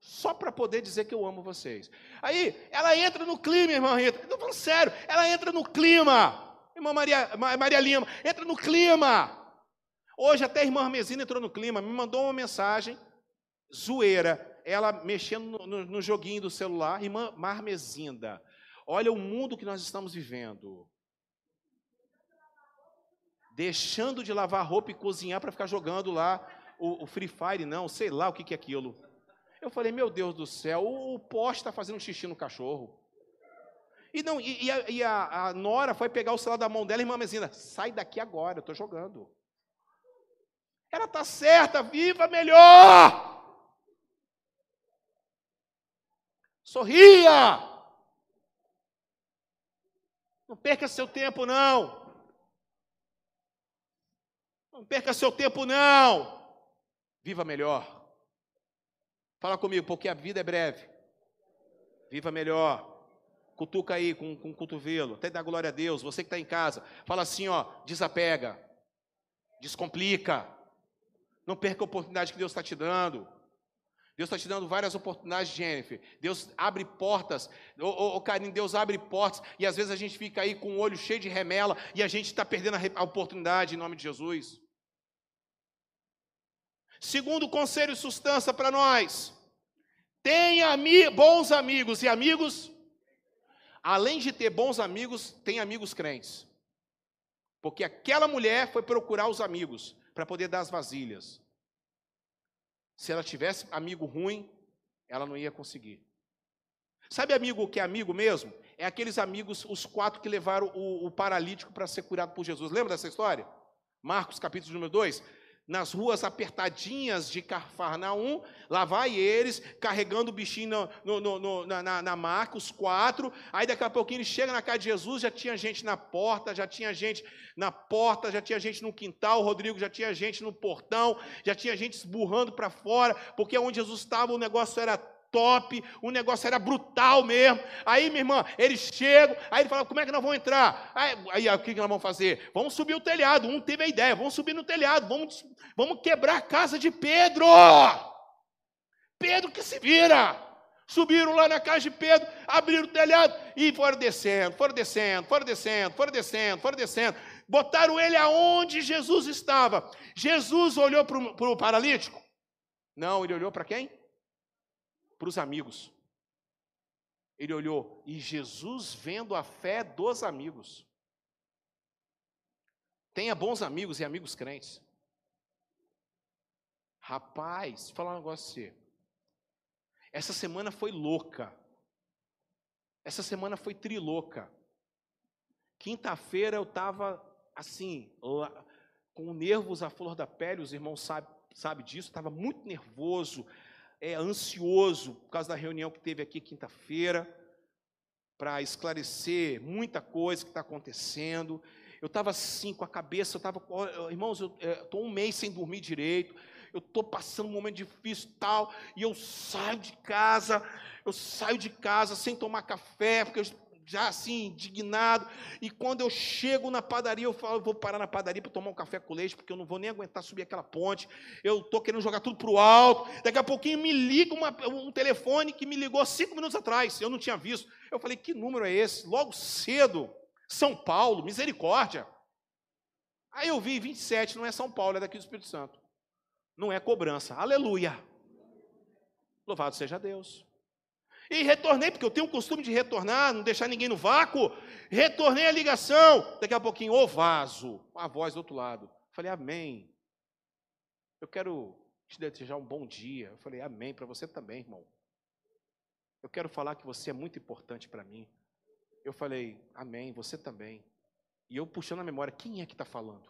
Só para poder dizer que eu amo vocês. Aí, ela entra no clima, irmã Rita. Estou falando sério. Ela entra no clima. Irmã Maria, Maria Lima, entra no clima. Hoje até a irmã Armesina entrou no clima, me mandou uma mensagem, zoeira, ela mexendo no, no, no joguinho do celular, irmã Marmezinda, olha o mundo que nós estamos vivendo. Deixando de lavar roupa e cozinhar para ficar jogando lá o, o, Free Fire, não, sei lá o que, que é aquilo. Eu falei, meu Deus do céu, o, o poste está fazendo xixi no cachorro. E não, e, e, a, e a, a, Nora foi pegar o celular da mão dela, irmã Mesina, sai daqui agora, eu estou jogando. Ela está certa, viva melhor. Sorria. Não perca seu tempo, não. Não perca seu tempo, não. Viva melhor. Fala comigo, porque a vida é breve. Viva melhor. Cutuca aí com, com o cotovelo. Até dá glória a Deus. Você que está em casa. Fala assim, ó. Desapega. Descomplica. Não perca a oportunidade que Deus está te dando. Deus está te dando várias oportunidades, Jennifer. Deus abre portas. Ô, ô, ô Karine, Deus abre portas. E às vezes a gente fica aí com o olho cheio de remela e a gente está perdendo a, a oportunidade em nome de Jesus. Segundo conselho e sustância para nós. Tenha ami bons amigos e amigos. Além de ter bons amigos, tem amigos crentes. Porque aquela mulher foi procurar os amigos para poder dar as vasilhas. Se ela tivesse amigo ruim, ela não ia conseguir. Sabe amigo que é amigo mesmo? É aqueles amigos, os quatro que levaram o, o paralítico para ser curado por Jesus. Lembra dessa história? Marcos capítulo número 2 nas ruas apertadinhas de Cafarnaum, lá vai eles, carregando o bichinho no, no, no, na, na maca, os quatro, aí daqui a pouquinho ele chega na casa de Jesus, já tinha gente na porta, já tinha gente na porta, já tinha gente no quintal, Rodrigo já tinha gente no portão, já tinha gente esburrando para fora, porque onde Jesus estava o negócio era top, o negócio era brutal mesmo. Aí, minha irmã, eles chegam, aí ele fala: como é que nós vamos entrar? Aí, aí o que, que nós vamos fazer? Vamos subir o telhado. Um teve a ideia, vamos subir no telhado, vamos, vamos quebrar a casa de Pedro. Pedro que se vira. Subiram lá na casa de Pedro, abriram o telhado e foram descendo, foram descendo, foram descendo, foram descendo, foram descendo. Botaram ele aonde Jesus estava. Jesus olhou para o paralítico? Não, ele olhou para quem? Para os amigos. Ele olhou e Jesus vendo a fé dos amigos. Tenha bons amigos e amigos crentes. Rapaz, falar um negócio você. Essa semana foi louca. Essa semana foi trilouca. Quinta-feira eu estava assim, com nervos à flor da pele, os irmãos sabem sabe disso, estava muito nervoso, é, ansioso por causa da reunião que teve aqui quinta-feira, para esclarecer muita coisa que está acontecendo. Eu estava assim, com a cabeça, eu estava, irmãos, eu estou um mês sem dormir direito, eu estou passando um momento difícil tal, e eu saio de casa, eu saio de casa sem tomar café, porque eu já assim, indignado. E quando eu chego na padaria, eu falo, vou parar na padaria para tomar um café com leite, porque eu não vou nem aguentar subir aquela ponte. Eu estou querendo jogar tudo para o alto. Daqui a pouquinho me liga uma, um telefone que me ligou cinco minutos atrás. Eu não tinha visto. Eu falei, que número é esse? Logo cedo, São Paulo, misericórdia. Aí eu vi 27, não é São Paulo, é daqui do Espírito Santo. Não é cobrança. Aleluia. Louvado seja Deus. E retornei, porque eu tenho o costume de retornar, não deixar ninguém no vácuo. Retornei a ligação. Daqui a pouquinho, ô vaso, a voz do outro lado. Falei, amém. Eu quero te desejar um bom dia. Eu falei, amém, para você também, irmão. Eu quero falar que você é muito importante para mim. Eu falei, amém, você também. E eu puxando a memória, quem é que está falando?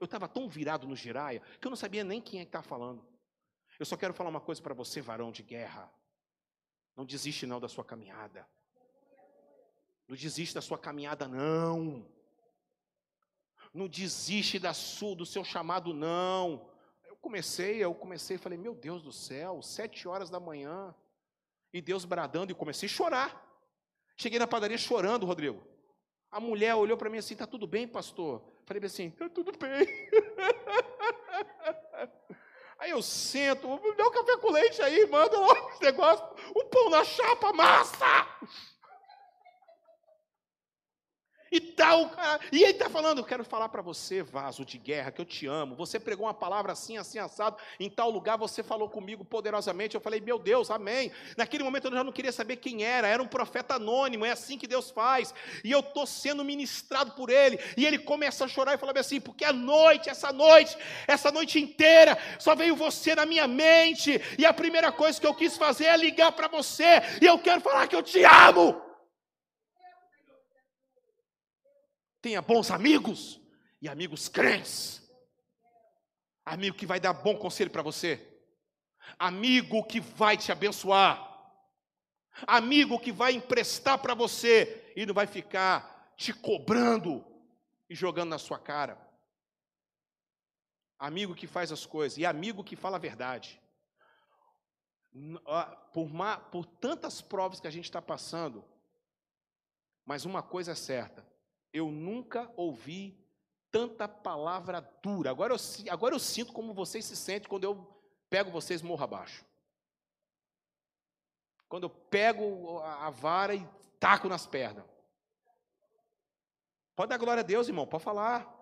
Eu estava tão virado no giraia que eu não sabia nem quem é que estava falando. Eu só quero falar uma coisa para você, varão de guerra. Não desiste não da sua caminhada. Não desiste da sua caminhada, não. Não desiste da sua, do seu chamado, não. Eu comecei, eu comecei e falei, meu Deus do céu, sete horas da manhã. E Deus bradando, e comecei a chorar. Cheguei na padaria chorando, Rodrigo. A mulher olhou para mim assim, tá tudo bem, pastor? Falei assim, tá tudo bem. (laughs) Aí eu sento, me dá um café com leite aí, manda logo esse negócio, o pão na chapa, massa! E tal, cara. E ele está falando, eu quero falar para você, vaso de guerra, que eu te amo. Você pregou uma palavra assim, assim, assado. Em tal lugar você falou comigo poderosamente. Eu falei, meu Deus, amém. Naquele momento eu já não queria saber quem era. Era um profeta anônimo, é assim que Deus faz. E eu estou sendo ministrado por ele. E ele começa a chorar e falava assim, porque a noite, essa noite, essa noite inteira, só veio você na minha mente. E a primeira coisa que eu quis fazer é ligar para você. E eu quero falar que eu te amo. Tenha bons amigos e amigos crentes. Amigo que vai dar bom conselho para você. Amigo que vai te abençoar. Amigo que vai emprestar para você e não vai ficar te cobrando e jogando na sua cara. Amigo que faz as coisas e amigo que fala a verdade. Por, por tantas provas que a gente está passando, mas uma coisa é certa: eu nunca ouvi tanta palavra dura. Agora eu, agora eu sinto como vocês se sentem quando eu pego vocês morro abaixo. Quando eu pego a vara e taco nas pernas. Pode dar glória a Deus, irmão, pode falar.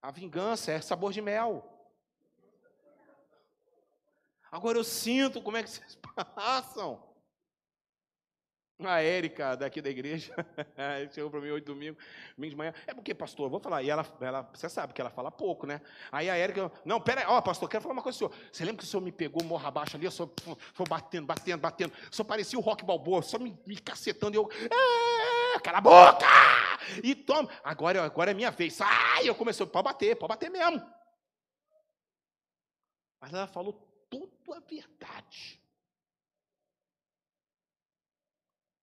A vingança é sabor de mel. Agora eu sinto como é que vocês (laughs) passam. A Érica, daqui da igreja, (laughs) chegou para mim hoje domingo, domingo de manhã. É porque, pastor, eu vou falar. E ela, ela, você sabe que ela fala pouco, né? Aí a Érica, não, pera aí, ó, pastor, quero falar uma coisa com o senhor. Você lembra que o senhor me pegou morra abaixo ali? Eu só foi batendo, batendo, batendo. Senhor parecia o rock balboa, só me, me cacetando. E eu, ah, cala a boca! E toma, agora, agora é minha vez. Ai, eu comecei, pode bater, pode bater mesmo. Mas ela falou toda a verdade.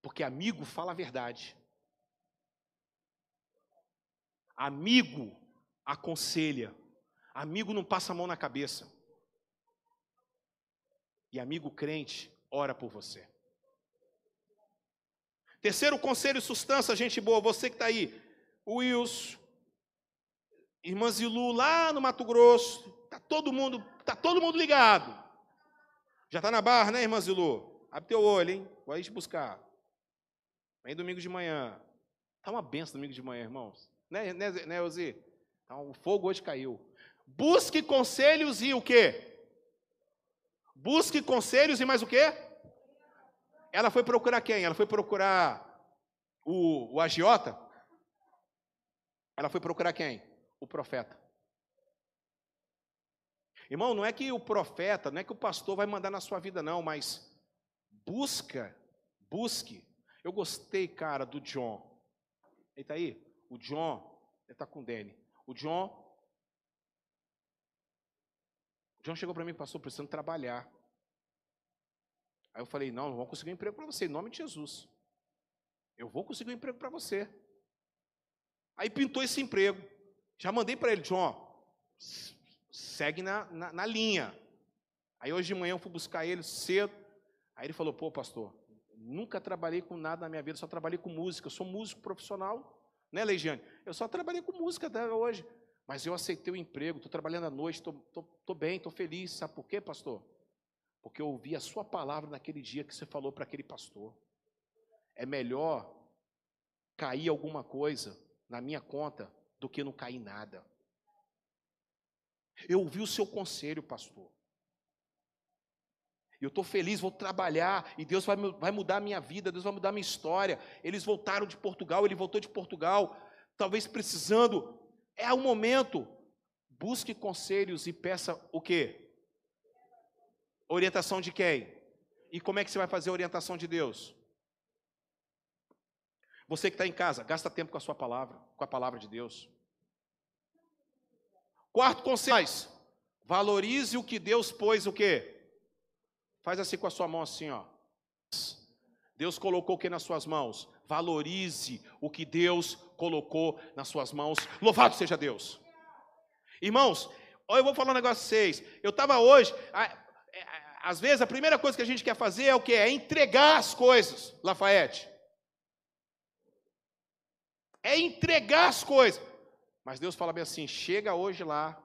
Porque amigo fala a verdade. Amigo aconselha. Amigo não passa a mão na cabeça. E amigo crente ora por você. Terceiro conselho, sustância, gente boa, você que está aí. Wilson, irmã Zilu, lá no Mato Grosso. Está todo mundo, tá todo mundo ligado. Já está na barra, né, irmã Zilu? Abre teu olho, hein? Vai te buscar. Vem domingo de manhã. Está uma benção domingo de manhã, irmãos. Né, né, né Ozi? Então, o fogo hoje caiu. Busque conselhos e o quê? Busque conselhos e mais o quê? Ela foi procurar quem? Ela foi procurar o, o agiota? Ela foi procurar quem? O profeta. Irmão, não é que o profeta, não é que o pastor vai mandar na sua vida, não, mas busca, busque eu gostei, cara, do John. Ele está aí? O John, ele está com o Danny. O John. O John chegou para mim e passou precisando trabalhar. Aí eu falei: não, não vou conseguir um emprego para você, em nome de Jesus. Eu vou conseguir um emprego para você. Aí pintou esse emprego. Já mandei para ele, John, segue na, na, na, linha. Aí hoje de manhã eu fui buscar ele cedo. Aí ele falou: pô, pastor, Nunca trabalhei com nada na minha vida, só trabalhei com música. Eu sou músico profissional, né, Leigiane? Eu só trabalhei com música até hoje. Mas eu aceitei o emprego, estou trabalhando à noite, estou bem, estou feliz. Sabe por quê, pastor? Porque eu ouvi a sua palavra naquele dia que você falou para aquele pastor. É melhor cair alguma coisa na minha conta do que não cair nada. Eu ouvi o seu conselho, pastor. Eu estou feliz, vou trabalhar e Deus vai, vai mudar a minha vida, Deus vai mudar a minha história. Eles voltaram de Portugal, ele voltou de Portugal, talvez precisando. É o momento. Busque conselhos e peça o quê? Orientação de quem? E como é que você vai fazer a orientação de Deus? Você que está em casa, gasta tempo com a sua palavra, com a palavra de Deus. Quarto conselho, valorize o que Deus pôs o quê? Faz assim com a sua mão assim, ó. Deus colocou o que nas suas mãos? Valorize o que Deus colocou nas suas mãos. Louvado seja Deus. Irmãos, eu vou falar um negócio a vocês. Eu estava hoje, é, às vezes a primeira coisa que a gente quer fazer é o que? É entregar as coisas, Lafayette. É entregar as coisas. Mas Deus fala bem assim: chega hoje lá,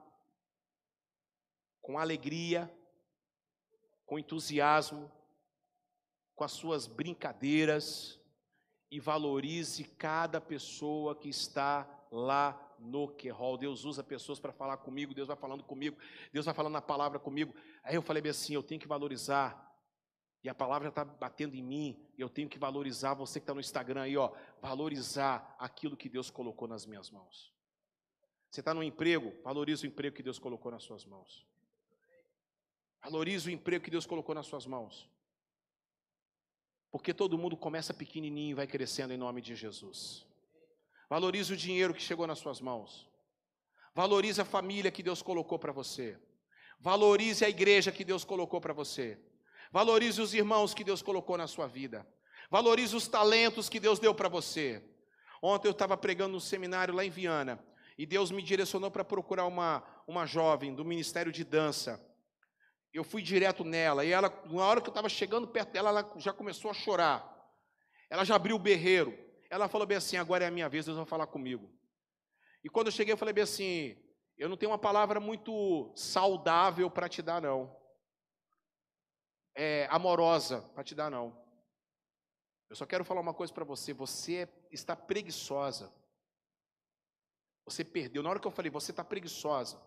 com alegria, com entusiasmo, com as suas brincadeiras e valorize cada pessoa que está lá no Querol. Deus usa pessoas para falar comigo, Deus vai falando comigo, Deus vai falando a palavra comigo. Aí eu falei bem assim: eu tenho que valorizar. E a palavra está batendo em mim, eu tenho que valorizar. Você que está no Instagram aí, ó, valorizar aquilo que Deus colocou nas minhas mãos. Você está no emprego, valorize o emprego que Deus colocou nas suas mãos. Valorize o emprego que Deus colocou nas suas mãos. Porque todo mundo começa pequenininho e vai crescendo em nome de Jesus. Valorize o dinheiro que chegou nas suas mãos. Valorize a família que Deus colocou para você. Valorize a igreja que Deus colocou para você. Valorize os irmãos que Deus colocou na sua vida. Valorize os talentos que Deus deu para você. Ontem eu estava pregando no seminário lá em Viana e Deus me direcionou para procurar uma, uma jovem do Ministério de Dança eu fui direto nela, e ela, na hora que eu estava chegando perto dela, ela já começou a chorar. Ela já abriu o berreiro. Ela falou bem assim: agora é a minha vez, Deus vai falar comigo. E quando eu cheguei, eu falei bem assim: eu não tenho uma palavra muito saudável para te dar, não. É, amorosa para te dar, não. Eu só quero falar uma coisa para você: você está preguiçosa. Você perdeu. Na hora que eu falei, você está preguiçosa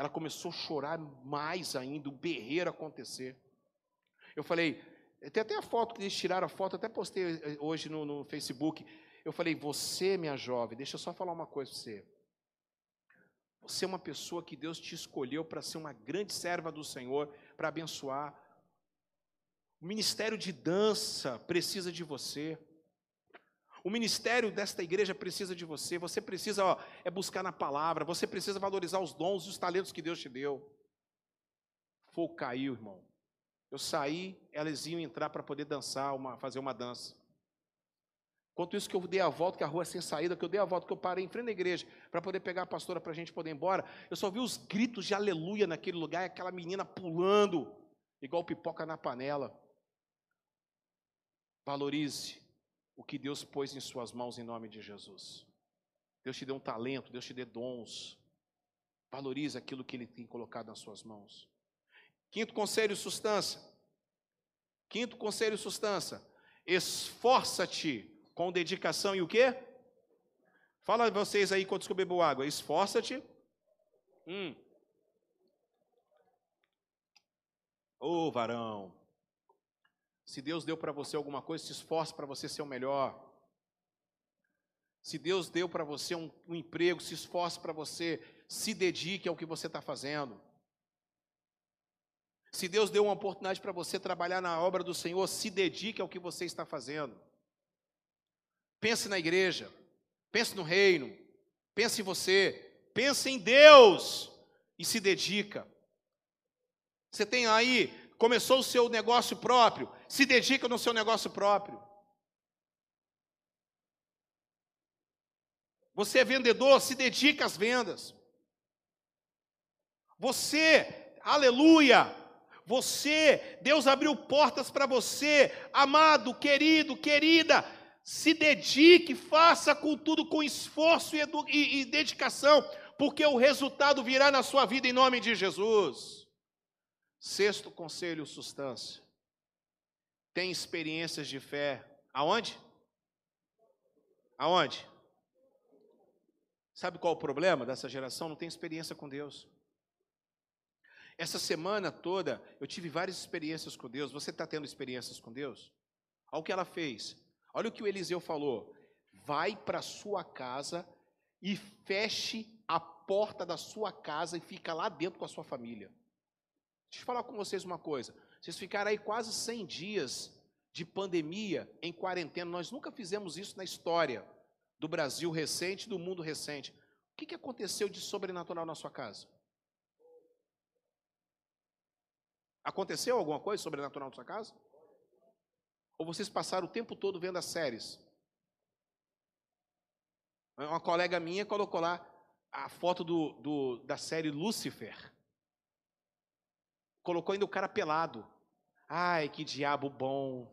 ela começou a chorar mais ainda, o berreiro acontecer. Eu falei, tem até a foto que eles tiraram a foto, até postei eh, hoje no, no Facebook. Eu falei, você, minha jovem, deixa eu só falar uma coisa para você. Você é uma pessoa que Deus te escolheu para ser uma grande serva do Senhor, para abençoar. O ministério de dança precisa de você. O ministério desta igreja precisa de você. Você precisa ó, é buscar na palavra. Você precisa valorizar os dons e os talentos que Deus te deu. Fogo caiu, irmão. Eu saí, elas iam entrar para poder dançar, uma, fazer uma dança. Enquanto isso que eu dei a volta, que a rua é sem saída, que eu dei a volta, que eu parei em frente da igreja para poder pegar a pastora para a gente poder ir embora, eu só vi os gritos de aleluia naquele lugar, aquela menina pulando, igual pipoca na panela. Valorize o que Deus pôs em suas mãos em nome de Jesus. Deus te deu um talento, Deus te deu dons. Valorize aquilo que Ele tem colocado nas suas mãos. Quinto conselho, substância. Quinto conselho, substância. Esforça-te com dedicação e o quê? Fala vocês aí quando eu bebo água. Esforça-te. Hum. Ô oh, varão. Se Deus deu para você alguma coisa, se esforce para você ser o melhor. Se Deus deu para você um, um, emprego, se esforce para você, se dedique ao que você está fazendo. Se Deus deu uma oportunidade para você trabalhar na obra do Senhor, se dedique ao que você está fazendo. Pense na igreja, pense no reino, pense em você, pense em Deus e se dedica. Você tem aí começou o seu negócio próprio, se dedica no seu negócio próprio. Você é vendedor, se dedica às vendas. Você, aleluia, você, Deus abriu portas para você, amado, querido, querida, se dedique, faça com tudo com esforço e, e, e dedicação, porque o resultado virá na sua vida em nome de Jesus. Sexto conselho, substância. Tem experiências de fé. Aonde? Aonde? Sabe qual é o problema dessa geração? Não tem experiência com Deus. Essa semana toda eu tive várias experiências com Deus. Você está tendo experiências com Deus? Olha o que ela fez. Olha o que o Eliseu falou. Vai para sua casa e feche a porta da sua casa e fica lá dentro com a sua família. Deixa eu falar com vocês uma coisa. Vocês ficaram aí quase 100 dias de pandemia em quarentena. Nós nunca fizemos isso na história do Brasil recente, do mundo recente. O que, que aconteceu de sobrenatural na sua casa? Aconteceu alguma coisa sobrenatural na sua casa? Ou vocês passaram o tempo todo vendo as séries? Uma colega minha colocou lá a foto do, do, da série Lucifer. Colocou ainda o cara pelado. Ai, que diabo bom.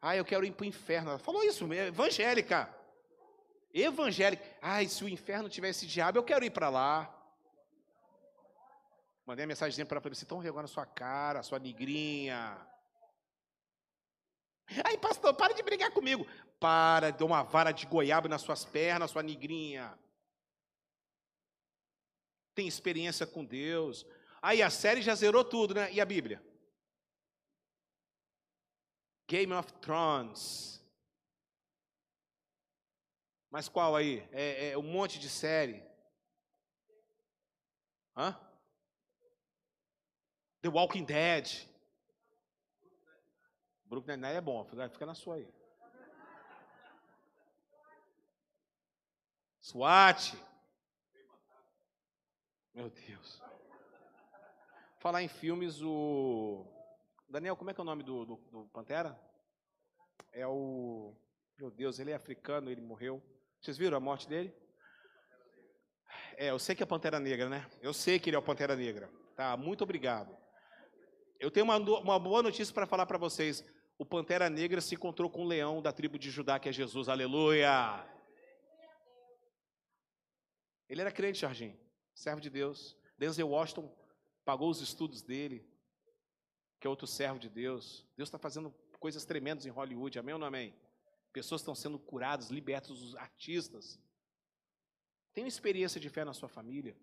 Ai, eu quero ir para o inferno. Ela falou isso, evangélica. Evangélica. Ai, se o inferno tivesse diabo, eu quero ir para lá. Mandei a mensagem para ela, falei, você estão regando a sua cara, a sua negrinha. Aí, pastor, para de brigar comigo. Para, deu uma vara de goiaba nas suas pernas, sua negrinha. Tem experiência com Deus. Aí a série já zerou tudo, né? E a Bíblia? Game of Thrones. Mas qual aí? É, é um monte de série. Hã? The Walking Dead. Brooklyn Nine é bom, fica na sua aí. SWAT. Meu Deus. Falar em filmes, o. Daniel, como é que é o nome do, do, do Pantera? É o. Meu Deus, ele é africano, ele morreu. Vocês viram a morte dele? É, eu sei que é Pantera Negra, né? Eu sei que ele é o Pantera Negra. Tá, muito obrigado. Eu tenho uma, uma boa notícia para falar para vocês. O Pantera Negra se encontrou com o leão da tribo de Judá, que é Jesus. Aleluia! Ele era crente, Jardim, servo de Deus. Denzel Washington pagou os estudos dele, que é outro servo de Deus. Deus está fazendo coisas tremendas em Hollywood, amém ou não amém? Pessoas estão sendo curadas, libertas, os artistas. Tem experiência de fé na sua família?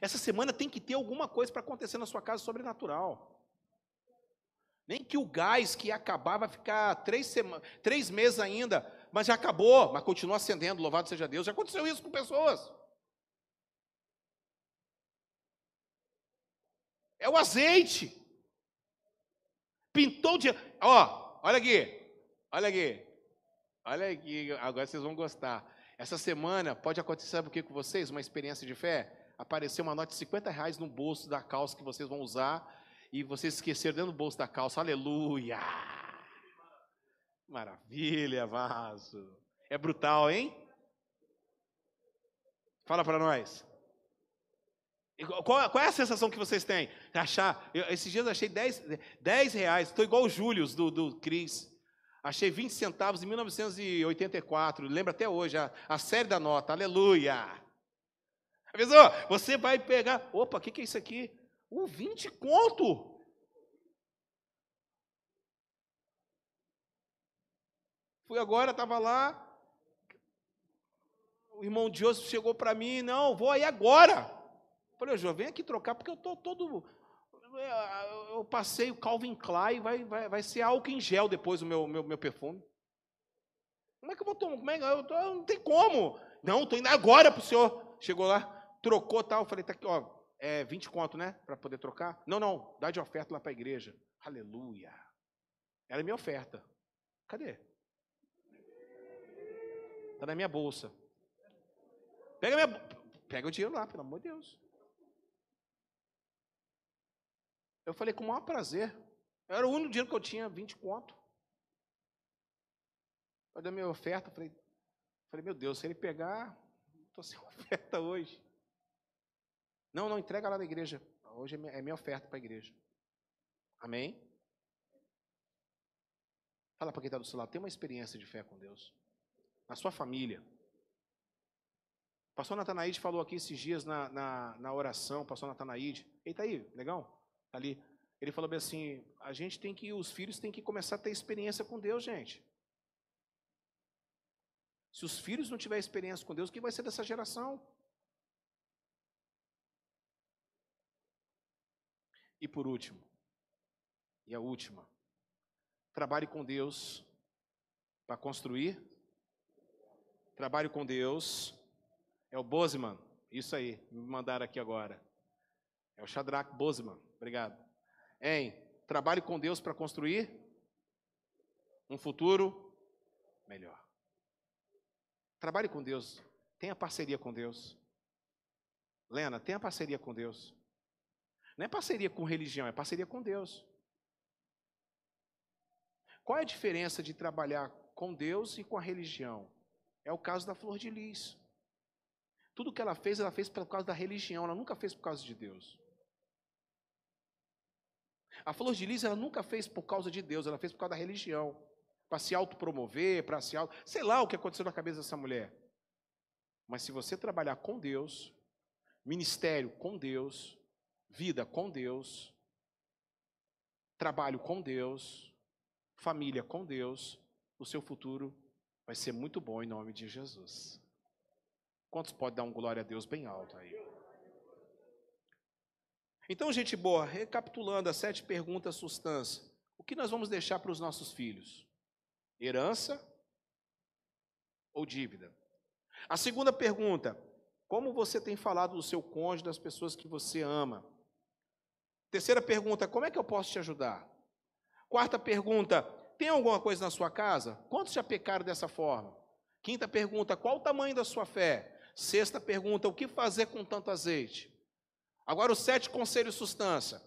Essa semana tem que ter alguma coisa para acontecer na sua casa sobrenatural. Nem que o gás que ia acabar vai ficar três, semanas, três meses ainda, mas já acabou, mas continua acendendo, louvado seja Deus. Já aconteceu isso com pessoas. É o azeite. Pintou de. Ó, olha aqui. Olha aqui. Olha aqui. Agora vocês vão gostar. Essa semana pode acontecer, sabe o que com vocês? Uma experiência de fé? apareceu uma nota de 50 reais no bolso da calça que vocês vão usar e vocês esqueceram dentro do bolso da calça. Aleluia! Maravilha, vaso. É brutal, hein? Fala para nós. Qual, qual, é a sensação que vocês têm? Achar, eu, esses dias eu achei 10, 10 reais, estou igual o Júlio do, do Cris. Achei 20 centavos em 1984, lembra até hoje, a, a série da nota, aleluia. Avisou? Você vai pegar. Opa, o que, que é isso aqui? Um 20 conto. Fui agora, estava lá. O irmão Joseph chegou para mim, não, vou aí agora. Falei, Jô, vem aqui trocar, porque eu estou todo. Eu passei o Calvin Klein, vai, vai, vai ser álcool em gel depois o meu, meu, meu perfume. Como é que eu vou tomar? Como é que eu tô, não tem como. Não, estou indo agora para o senhor. Chegou lá, trocou tal. Eu falei, tá aqui, ó, é 20 conto, né? Para poder trocar. Não, não, dá de oferta lá para a igreja. Aleluia. Era minha oferta. Cadê? Está na minha bolsa. Pega, minha, pega o dinheiro lá, pelo amor de Deus. Eu falei com o maior prazer. Era o único dinheiro que eu tinha, 20 conto. Eu dei minha oferta, falei, falei, meu Deus, se ele pegar, estou sem (laughs) oferta hoje. Não, não, entrega lá na igreja. Hoje é minha, é oferta para a igreja. Amém? Fala para quem está do seu lado, tem uma experiência de fé com Deus. Na sua família. O pastor Natanaide falou aqui esses dias na, na, na oração, pastor Natanaide. Está aí, legal? Ali. Ele falou bem assim: a gente tem que, os filhos têm que começar a ter experiência com Deus, gente. Se os filhos não tiverem experiência com Deus, o que vai ser dessa geração? E por último, e a última, trabalhe com Deus para construir. Trabalhe com Deus. É o Bozeman, isso aí, me mandaram aqui agora. É o Shadrach Bozeman, obrigado. Hein? Trabalhe com Deus para construir um futuro melhor. Trabalhe com Deus, tenha parceria com Deus. Lena, tenha parceria com Deus. Não é parceria com religião, é parceria com Deus. Qual é a diferença de trabalhar com Deus e com a religião? É o caso da flor de lis. Tudo que ela fez, ela fez por causa da religião, ela nunca fez por causa de Deus. A flor de lis, ela nunca fez por causa de Deus, ela fez por causa da religião. Para se autopromover, para se auto... Sei lá o que aconteceu na cabeça dessa mulher. Mas se você trabalhar com Deus, ministério com Deus, vida com Deus, trabalho com Deus, família com Deus, o seu futuro vai ser muito bom em nome de Jesus. Quantos podem dar um glória a Deus bem alto aí? Então, gente boa, recapitulando as sete perguntas substância, o que nós vamos deixar para os nossos filhos? Herança ou dívida? A segunda pergunta, como você tem falado do seu cônjuge, das pessoas que você ama? Terceira pergunta, como é que eu posso te ajudar? Quarta pergunta, tem alguma coisa na sua casa? Quantos já pecaram dessa forma? Quinta pergunta, qual o tamanho da sua fé? Sexta pergunta, o que fazer com tanto azeite? Agora o sete conselhos substância.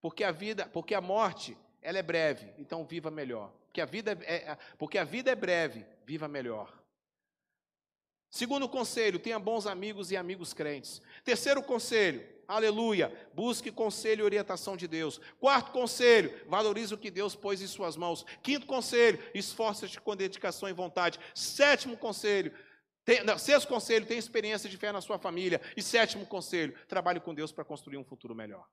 Porque a vida, porque a morte, ela é breve, então viva melhor. Porque a vida é, é porque a vida é breve, viva melhor. Segundo conselho, tenha bons amigos e amigos crentes. Terceiro conselho, aleluia, busque conselho e orientação de Deus. Quarto conselho, valorize o que Deus pôs em suas mãos. Quinto conselho, esforça-te com dedicação e vontade. Sétimo conselho, tem, não, sexto conselho, tenha experiência de fé na sua família. E sétimo conselho, trabalhe com Deus para construir um futuro melhor.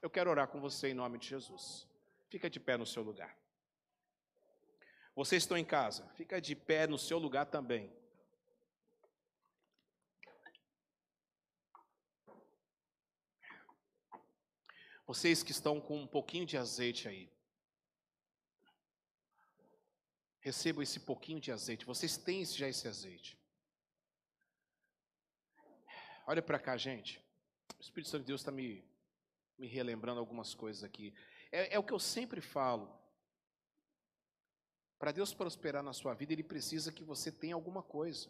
Eu quero orar com você em nome de Jesus. Fica de pé no seu lugar. Vocês estão em casa, fica de pé no seu lugar também. Vocês que estão com um pouquinho de azeite aí. Recebam esse pouquinho de azeite. Vocês têm já esse azeite. Olha para cá, gente. O Espírito Santo de Deus está me, me relembrando algumas coisas aqui. É, é o que eu sempre falo. Para Deus prosperar na sua vida, Ele precisa que você tenha alguma coisa.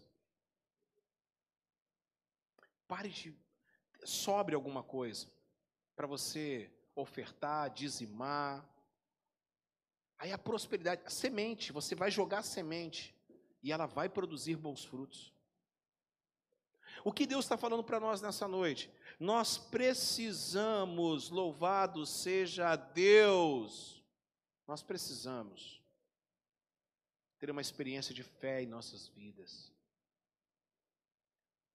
Pare de. Sobre alguma coisa para você ofertar, dizimar. Aí a prosperidade, a semente, você vai jogar semente e ela vai produzir bons frutos. O que Deus está falando para nós nessa noite? Nós precisamos, louvado seja Deus, nós precisamos ter uma experiência de fé em nossas vidas,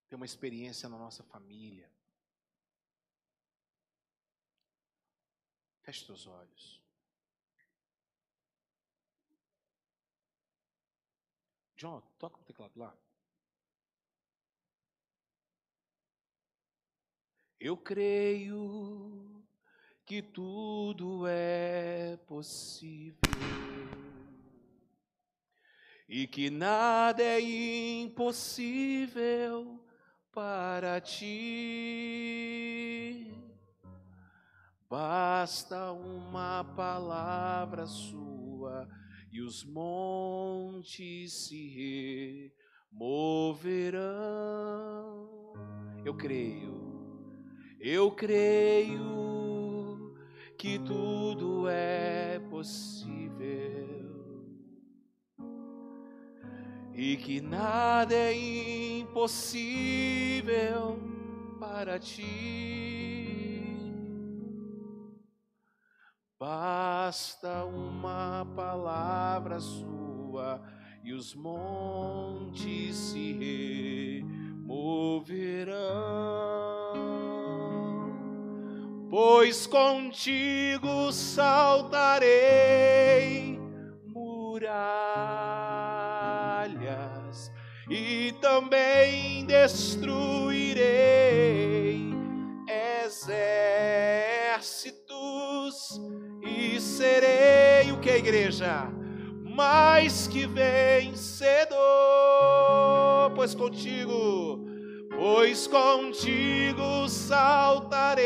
ter uma experiência na nossa família. Feche seus olhos. John, toca o teclado lá. Eu creio que tudo é possível e que nada é impossível para ti. Basta uma palavra sua e os montes se removerão. Eu creio, eu creio que tudo é possível e que nada é impossível para ti. Basta uma palavra sua e os montes se removerão pois contigo saltarei muralhas e também destruirei exércitos e serei o que a igreja? Mais que vencedor, pois contigo pois contigo saltarei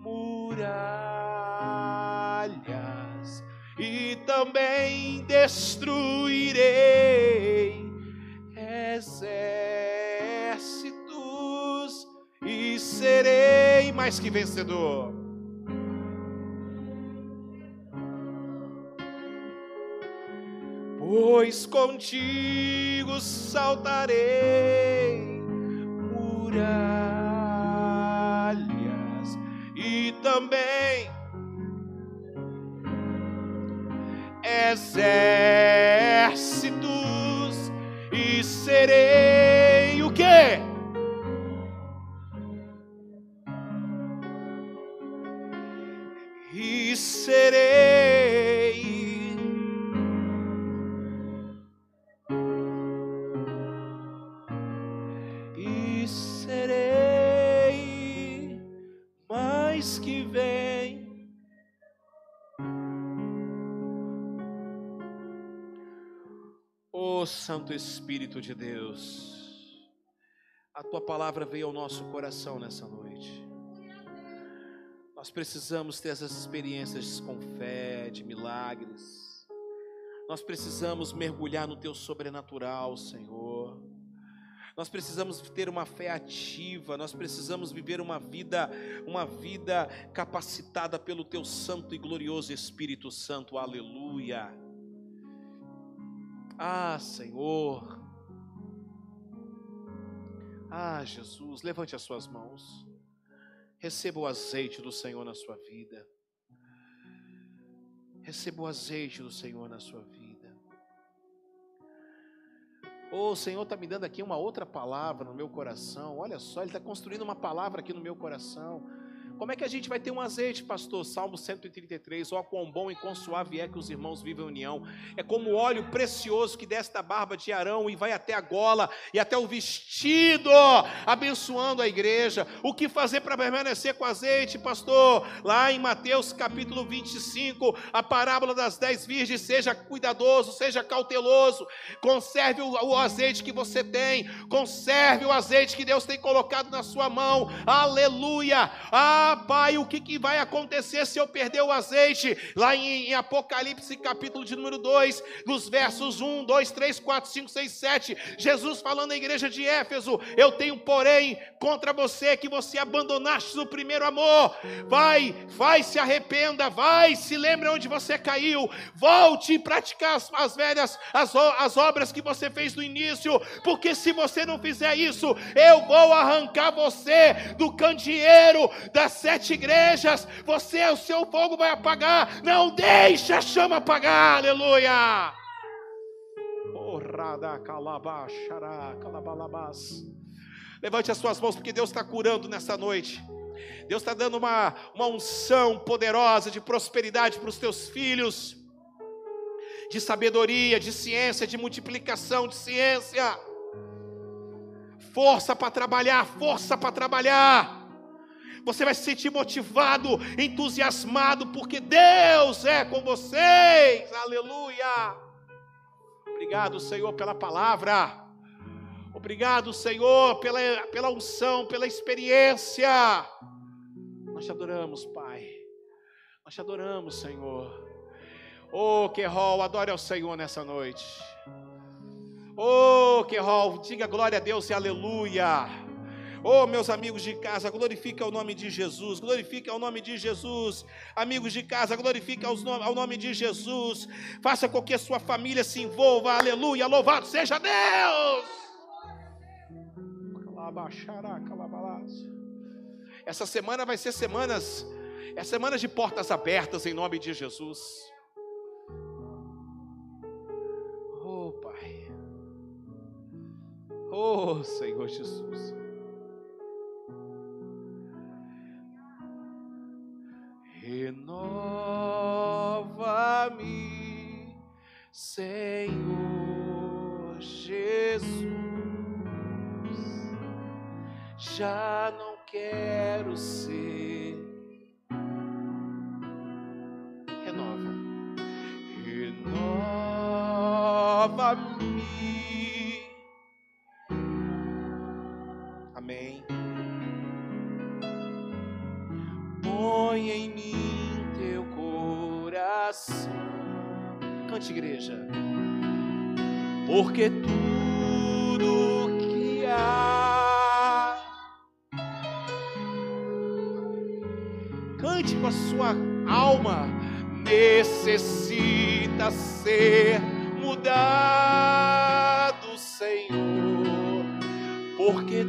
muralhas e também destruirei exércitos e serei mais que vencedor. Pois contigo saltarei muralhas e também exércitos e serei o quê? E serei Santo Espírito de Deus, a tua palavra veio ao nosso coração nessa noite. Nós precisamos ter essas experiências com fé, de milagres. Nós precisamos mergulhar no teu sobrenatural, Senhor. Nós precisamos ter uma fé ativa, nós precisamos viver uma vida, uma vida capacitada pelo teu santo e glorioso Espírito Santo. Aleluia. Ah, Senhor. Ah, Jesus, levante as suas mãos. Receba o azeite do Senhor na sua vida. Receba o azeite do Senhor na sua vida. Oh, o Senhor está me dando aqui uma outra palavra no meu coração. Olha só, Ele está construindo uma palavra aqui no meu coração. Como é que a gente vai ter um azeite, pastor? Salmo 133. Ó, quão bom e quão suave é que os irmãos vivem em união. É como óleo precioso que desce da barba de Arão e vai até a gola e até o vestido, abençoando a igreja. O que fazer para permanecer com azeite, pastor? Lá em Mateus capítulo 25, a parábola das dez virgens. Seja cuidadoso, seja cauteloso. Conserve o, o azeite que você tem. Conserve o azeite que Deus tem colocado na sua mão. Aleluia. Ah, Pai, o que, que vai acontecer se eu perder o azeite? Lá em, em Apocalipse, capítulo de número 2, nos versos 1, 2, 3, 4, 5, 6, 7, Jesus falando à igreja de Éfeso: Eu tenho, porém, contra você que você abandonaste o primeiro amor. Vai, vai, se arrependa, vai, se lembre onde você caiu, volte e praticar as, as velhas, as, as obras que você fez no início, porque se você não fizer isso, eu vou arrancar você do candeeiro das sete igrejas, você, o seu fogo vai apagar. Não deixe a chama apagar, aleluia. Levante as suas mãos, porque Deus está curando nessa noite. Deus está dando uma, uma unção poderosa de prosperidade para os teus filhos, de sabedoria, de ciência, de multiplicação de ciência. Força para trabalhar, força para trabalhar você vai se sentir motivado, entusiasmado, porque Deus é com vocês, aleluia. Obrigado, Senhor, pela palavra, obrigado, Senhor, pela, pela unção, pela experiência. Nós te adoramos, Pai, nós te adoramos, Senhor. Oh, que rol, adore ao Senhor nessa noite. Oh, que rol, diga glória a Deus e aleluia. Oh, meus amigos de casa, glorifique ao nome de Jesus, glorifique ao nome de Jesus. Amigos de casa, glorifique ao nome de Jesus. Faça com que a sua família se envolva, aleluia, louvado seja Deus. Essa semana vai ser semanas, é semanas de portas abertas em nome de Jesus. Oh, Pai. Oh, Senhor Jesus. renova-me, Senhor Jesus. Já não quero ser. Renova, renova-me. Amém. Cante, igreja. Porque tudo que há. Cante com a sua alma. Necessita ser mudado, Senhor, porque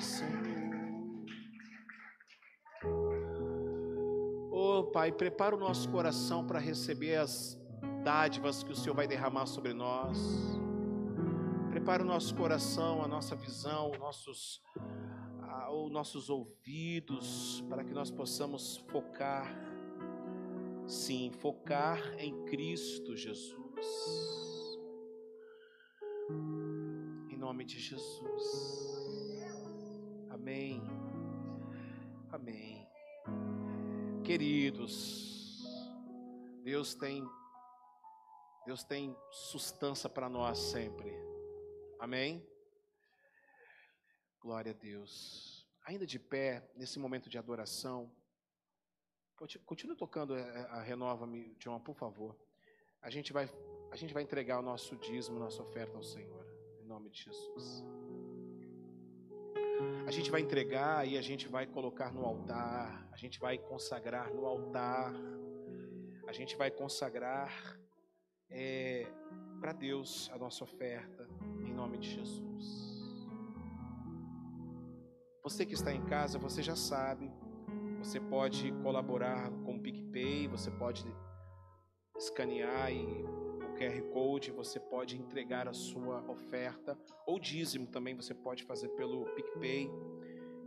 Senhor. Oh, Pai, prepara o nosso coração para receber as dádivas que o Senhor vai derramar sobre nós. Prepara o nosso coração, a nossa visão, os nossos, os nossos ouvidos, para que nós possamos focar, sim, focar em Cristo Jesus. Em nome de Jesus. Amém. Amém. Queridos, Deus tem Deus tem sustância para nós sempre. Amém? Glória a Deus. Ainda de pé, nesse momento de adoração, conti- continue tocando eh, a Renova-me, John, por favor. A gente vai a gente vai entregar o nosso dízimo, nossa oferta ao Senhor, em nome de Jesus. A gente vai entregar e a gente vai colocar no altar, a gente vai consagrar no altar, a gente vai consagrar para Deus a nossa oferta, em nome de Jesus. Você que está em casa, você já sabe, você pode colaborar com o PicPay, você pode escanear e QR Code, você pode entregar a sua oferta, ou dízimo também você pode fazer pelo PicPay,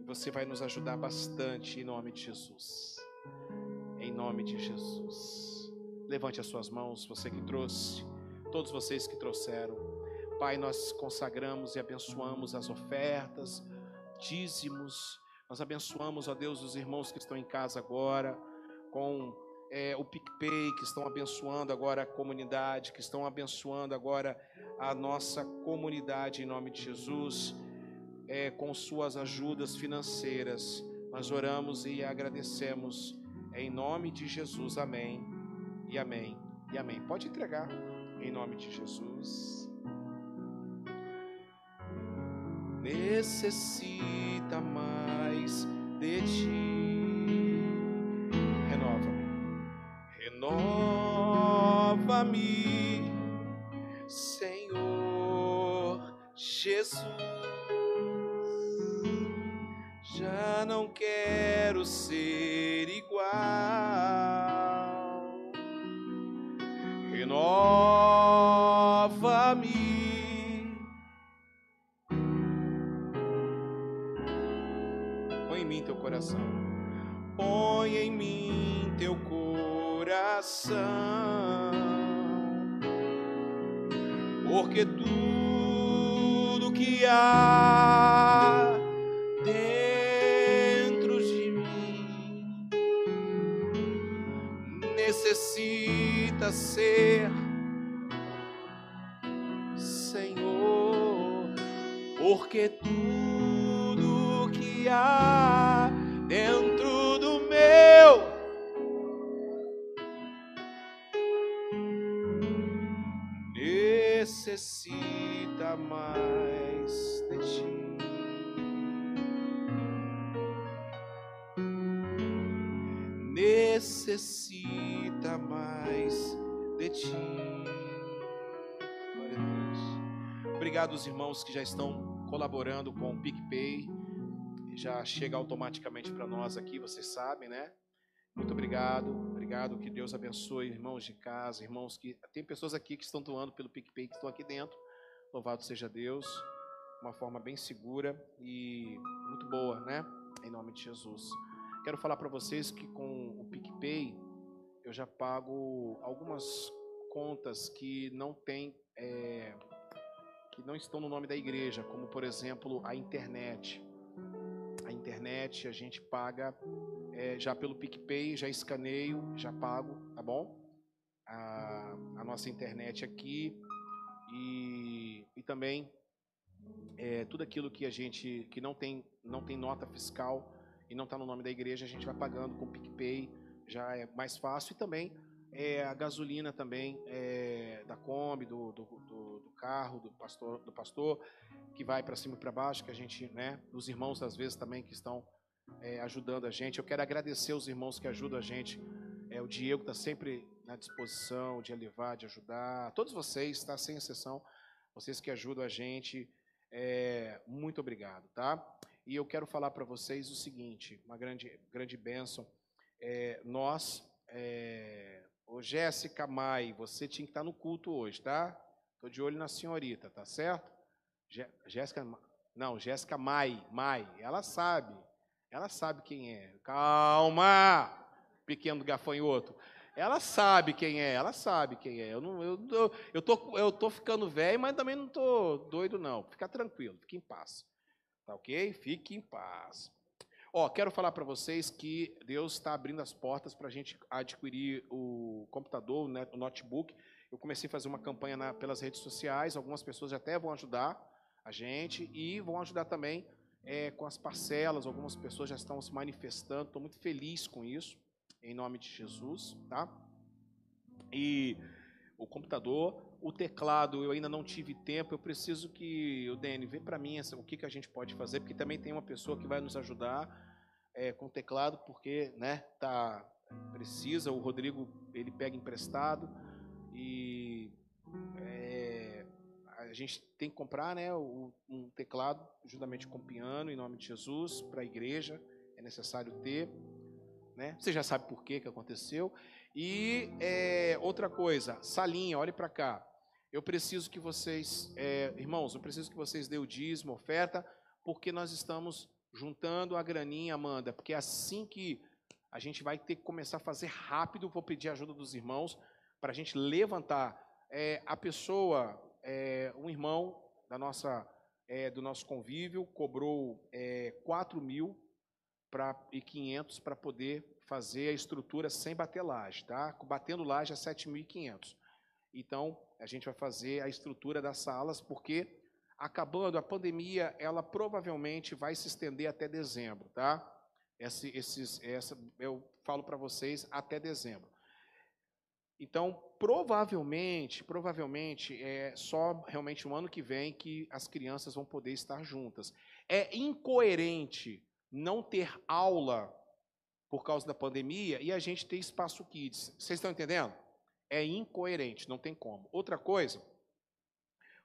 você vai nos ajudar bastante em nome de Jesus. Em nome de Jesus. Levante as suas mãos, você que trouxe, todos vocês que trouxeram. Pai, nós consagramos e abençoamos as ofertas, dízimos. Nós abençoamos, ó Deus, os irmãos que estão em casa agora, com é, o PicPay, que estão abençoando agora a comunidade, que estão abençoando agora a nossa comunidade em nome de Jesus, é, com suas ajudas financeiras. Nós oramos e agradecemos em nome de Jesus. Amém. E amém. E amém. Pode entregar em nome de Jesus. Necessita mais de ti. Renova-me, Senhor Jesus. Já não quero Porque tudo Obrigado irmãos que já estão colaborando com o PicPay. Já chega automaticamente para nós aqui, vocês sabem, né? Muito obrigado, obrigado, que Deus abençoe, irmãos de casa, irmãos que. Tem pessoas aqui que estão doando pelo PicPay, que estão aqui dentro. Louvado seja Deus, uma forma bem segura e muito boa, né? Em nome de Jesus. Quero falar para vocês que com o PicPay eu já pago algumas contas que não tem. É, que não estão no nome da igreja, como por exemplo a internet. A internet a gente paga é, já pelo PicPay, já escaneio, já pago, tá bom? A, a nossa internet aqui e, e também é, tudo aquilo que a gente que não tem não tem nota fiscal e não está no nome da igreja a gente vai pagando com PicPay já é mais fácil e também é, a gasolina também é, da Kombi, do, do, carro, do pastor, do pastor que vai para cima e para baixo, que a gente, né, os irmãos às vezes também que estão é, ajudando a gente. Eu quero agradecer os irmãos que ajudam a gente. É, o Diego está sempre na disposição de levar, de ajudar. Todos vocês, está sem exceção, vocês que ajudam a gente, é, muito obrigado, tá? E eu quero falar para vocês o seguinte, uma grande, grande bênção. É, nós é, Ô Jéssica Mai, você tinha que estar no culto hoje, tá? Tô de olho na senhorita, tá certo? Jéssica, não, Jéssica Mai, Mai, ela sabe. Ela sabe quem é. Calma, pequeno gafanhoto. Ela sabe quem é, ela sabe quem é. Eu, não, eu, eu, eu, tô, eu tô ficando velho, mas também não tô doido, não. Fica tranquilo, fique em paz. Tá ok? Fique em paz. Ó, quero falar para vocês que Deus está abrindo as portas para a gente adquirir o computador, né, o notebook. Eu comecei a fazer uma campanha na, pelas redes sociais, algumas pessoas até vão ajudar a gente e vão ajudar também é, com as parcelas. Algumas pessoas já estão se manifestando. Estou muito feliz com isso, em nome de Jesus, tá? E o computador, o teclado, eu ainda não tive tempo. Eu preciso que o DN vê para mim o que, que a gente pode fazer, porque também tem uma pessoa que vai nos ajudar é, com o teclado, porque né, tá precisa. O Rodrigo ele pega emprestado e é, a gente tem que comprar né, um teclado juntamente com o piano em nome de Jesus para a igreja. É necessário ter. Né? Você já sabe por que que aconteceu. E é, outra coisa, salinha, olhe para cá. Eu preciso que vocês, é, irmãos, eu preciso que vocês dê o dízimo, oferta, porque nós estamos juntando a graninha, Amanda, porque é assim que a gente vai ter que começar a fazer rápido. Vou pedir a ajuda dos irmãos para a gente levantar. É, a pessoa, é, um irmão da nossa, é, do nosso convívio, cobrou é, 4 mil pra, e 500 para poder fazer a estrutura sem bater laje, tá? Batendo laje é 7.500. Então, a gente vai fazer a estrutura das salas, porque acabando a pandemia, ela provavelmente vai se estender até dezembro, tá? Esse, esses, essa, eu falo para vocês até dezembro. Então, provavelmente, provavelmente é só realmente o ano que vem que as crianças vão poder estar juntas. É incoerente não ter aula por causa da pandemia e a gente ter espaço kids. Vocês estão entendendo? É incoerente, não tem como. Outra coisa,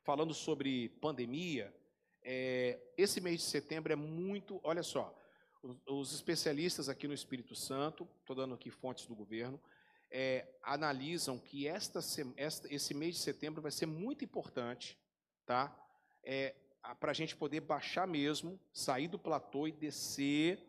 falando sobre pandemia, é, esse mês de setembro é muito. Olha só, os, os especialistas aqui no Espírito Santo, estou dando aqui fontes do governo, é, analisam que esta, esta, esse mês de setembro vai ser muito importante, tá? É, para a gente poder baixar mesmo, sair do platô e descer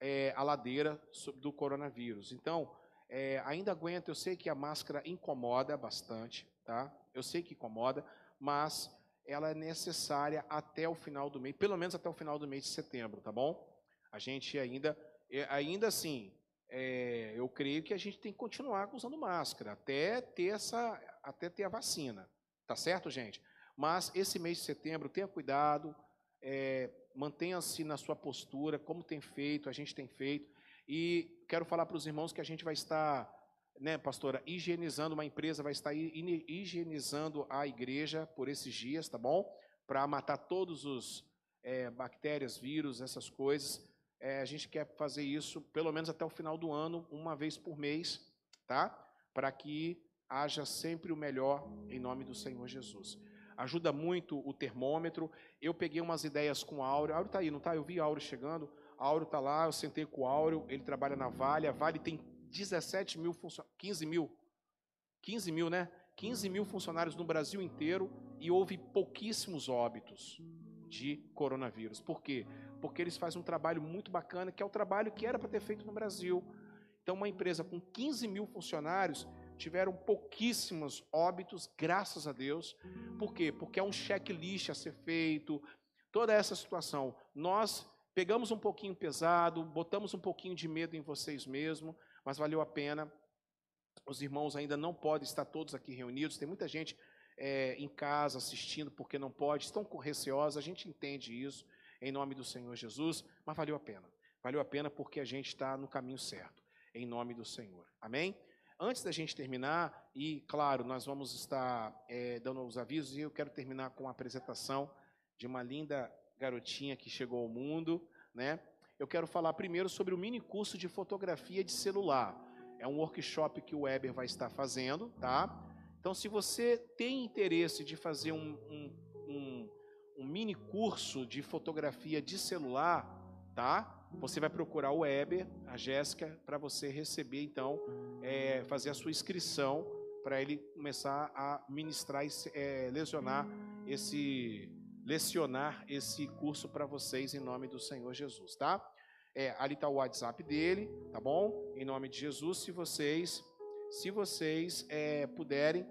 é, a ladeira do coronavírus. Então, é, ainda aguento, eu sei que a máscara incomoda bastante, tá? Eu sei que incomoda, mas ela é necessária até o final do mês, pelo menos até o final do mês de setembro, tá bom? A gente ainda, é, ainda assim, é, eu creio que a gente tem que continuar usando máscara até ter essa, até ter a vacina, tá certo, gente? Mas esse mês de setembro, tenha cuidado, é, mantenha-se na sua postura, como tem feito, a gente tem feito. E quero falar para os irmãos que a gente vai estar, né, pastora, higienizando uma empresa, vai estar higienizando a igreja por esses dias, tá bom? Para matar todos os é, bactérias, vírus, essas coisas. É, a gente quer fazer isso pelo menos até o final do ano, uma vez por mês, tá? Para que haja sempre o melhor em nome do Senhor Jesus ajuda muito o termômetro. Eu peguei umas ideias com o Áureo. Áureo está aí, não está? Eu vi Áureo chegando. Áureo está lá, eu sentei com o Áureo, ele trabalha na Vale, a Vale tem 17 mil funcionários, 15 mil, 15 mil, né? 15 mil funcionários no Brasil inteiro e houve pouquíssimos óbitos de coronavírus. Por quê? Porque eles fazem um trabalho muito bacana, que é o trabalho que era para ter feito no Brasil. Então, uma empresa com 15 mil funcionários tiveram pouquíssimos óbitos, graças a Deus. Por quê? Porque é um checklist a ser feito, toda essa situação. Nós pegamos um pouquinho pesado, botamos um pouquinho de medo em vocês mesmo, mas valeu a pena. Os irmãos ainda não podem estar todos aqui reunidos, tem muita gente é, em casa assistindo porque não pode, estão receosos, a gente entende isso, em nome do Senhor Jesus, mas valeu a pena. Valeu a pena porque a gente está no caminho certo, em nome do Senhor. Amém? Antes da gente terminar, e claro, nós vamos estar é, dando os avisos, e eu quero terminar com a apresentação de uma linda garotinha que chegou ao mundo, né? Eu quero falar primeiro sobre o mini curso de fotografia de celular. É um workshop que o Weber vai estar fazendo, tá? Então, se você tem interesse de fazer um, um, um, mini curso de fotografia de celular, tá? Você vai procurar o Weber, a Jéssica, para você receber, então, é, fazer a sua inscrição para ele começar a ministrar e é, lesionar esse lecionar esse curso para vocês em nome do Senhor Jesus, tá? É, ali está o WhatsApp dele, tá bom? Em nome de Jesus, se vocês, se vocês é, puderem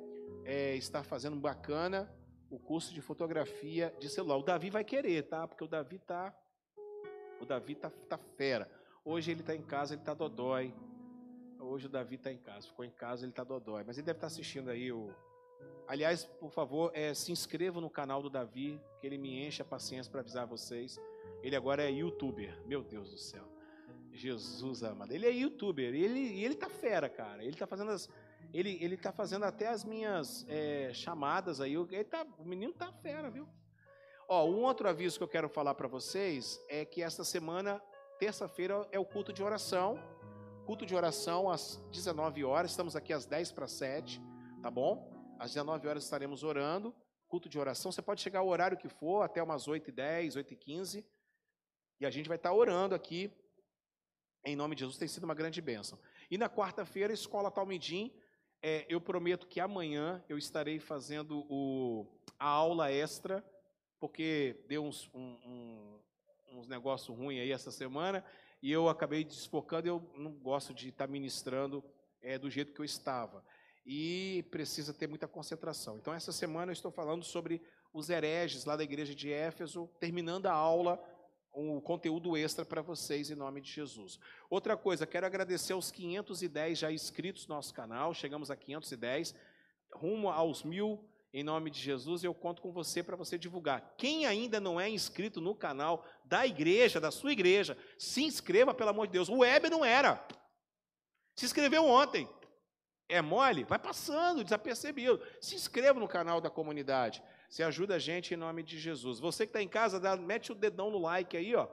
é, estar fazendo bacana o curso de fotografia de celular. O Davi vai querer, tá? Porque o Davi tá, o Davi tá, tá fera. Hoje ele está em casa, ele está dodói. Hoje o Davi está em casa, ficou em casa, ele está dodói. Mas ele deve estar tá assistindo aí o, Aliás, por favor, é, se inscreva no canal do Davi, que ele me enche a paciência para avisar vocês. Ele agora é youtuber. Meu Deus do céu. Jesus amado. Ele é youtuber. Ele, ele tá fera, cara. Ele tá fazendo as. Ele, ele tá fazendo até as minhas é, chamadas aí. Ele tá, o menino tá fera, viu? Ó, um outro aviso que eu quero falar para vocês é que esta semana, terça-feira, é o culto de oração. Culto de oração às 19 horas. Estamos aqui às 10 para 7, tá bom? Às 19 horas estaremos orando, culto de oração. Você pode chegar ao horário que for, até umas 8 e 10, 8 e 15. E a gente vai estar orando aqui, em nome de Jesus. Tem sido uma grande bênção. E na quarta-feira, Escola Talmidim. É, eu prometo que amanhã eu estarei fazendo o, a aula extra, porque deu uns, um, um, uns negócios ruins aí essa semana, e eu acabei desfocando, eu não gosto de estar ministrando é, do jeito que eu estava e precisa ter muita concentração. Então, essa semana eu estou falando sobre os hereges lá da igreja de Éfeso, terminando a aula, um conteúdo extra para vocês em nome de Jesus. Outra coisa, quero agradecer aos 510 já inscritos no nosso canal, chegamos a 510, rumo aos mil em nome de Jesus, eu conto com você para você divulgar. Quem ainda não é inscrito no canal da igreja, da sua igreja, se inscreva, pelo amor de Deus. O Web não era. Se inscreveu ontem é mole, vai passando, desapercebido. Se inscreva no canal da comunidade. Você ajuda a gente em nome de Jesus. Você que está em casa, dá, mete o dedão no like aí, ó,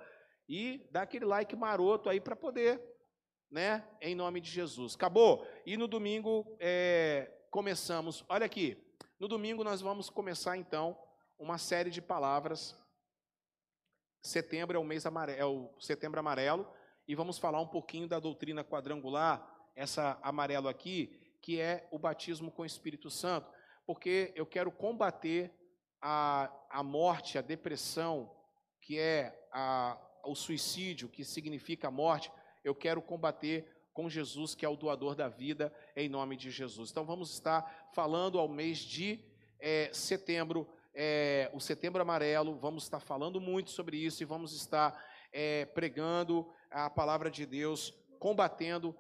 e dá aquele like maroto aí para poder, né? Em nome de Jesus. Acabou? E no domingo é, começamos. Olha aqui. No domingo nós vamos começar então uma série de palavras. Setembro é o mês amarelo, é o setembro amarelo e vamos falar um pouquinho da doutrina quadrangular. Essa amarelo aqui que é o batismo com o Espírito Santo, porque eu quero combater a, a morte, a depressão, que é a, o suicídio, que significa a morte, eu quero combater com Jesus, que é o doador da vida, em nome de Jesus. Então vamos estar falando ao mês de é, setembro, é, o setembro amarelo, vamos estar falando muito sobre isso e vamos estar é, pregando a palavra de Deus, combatendo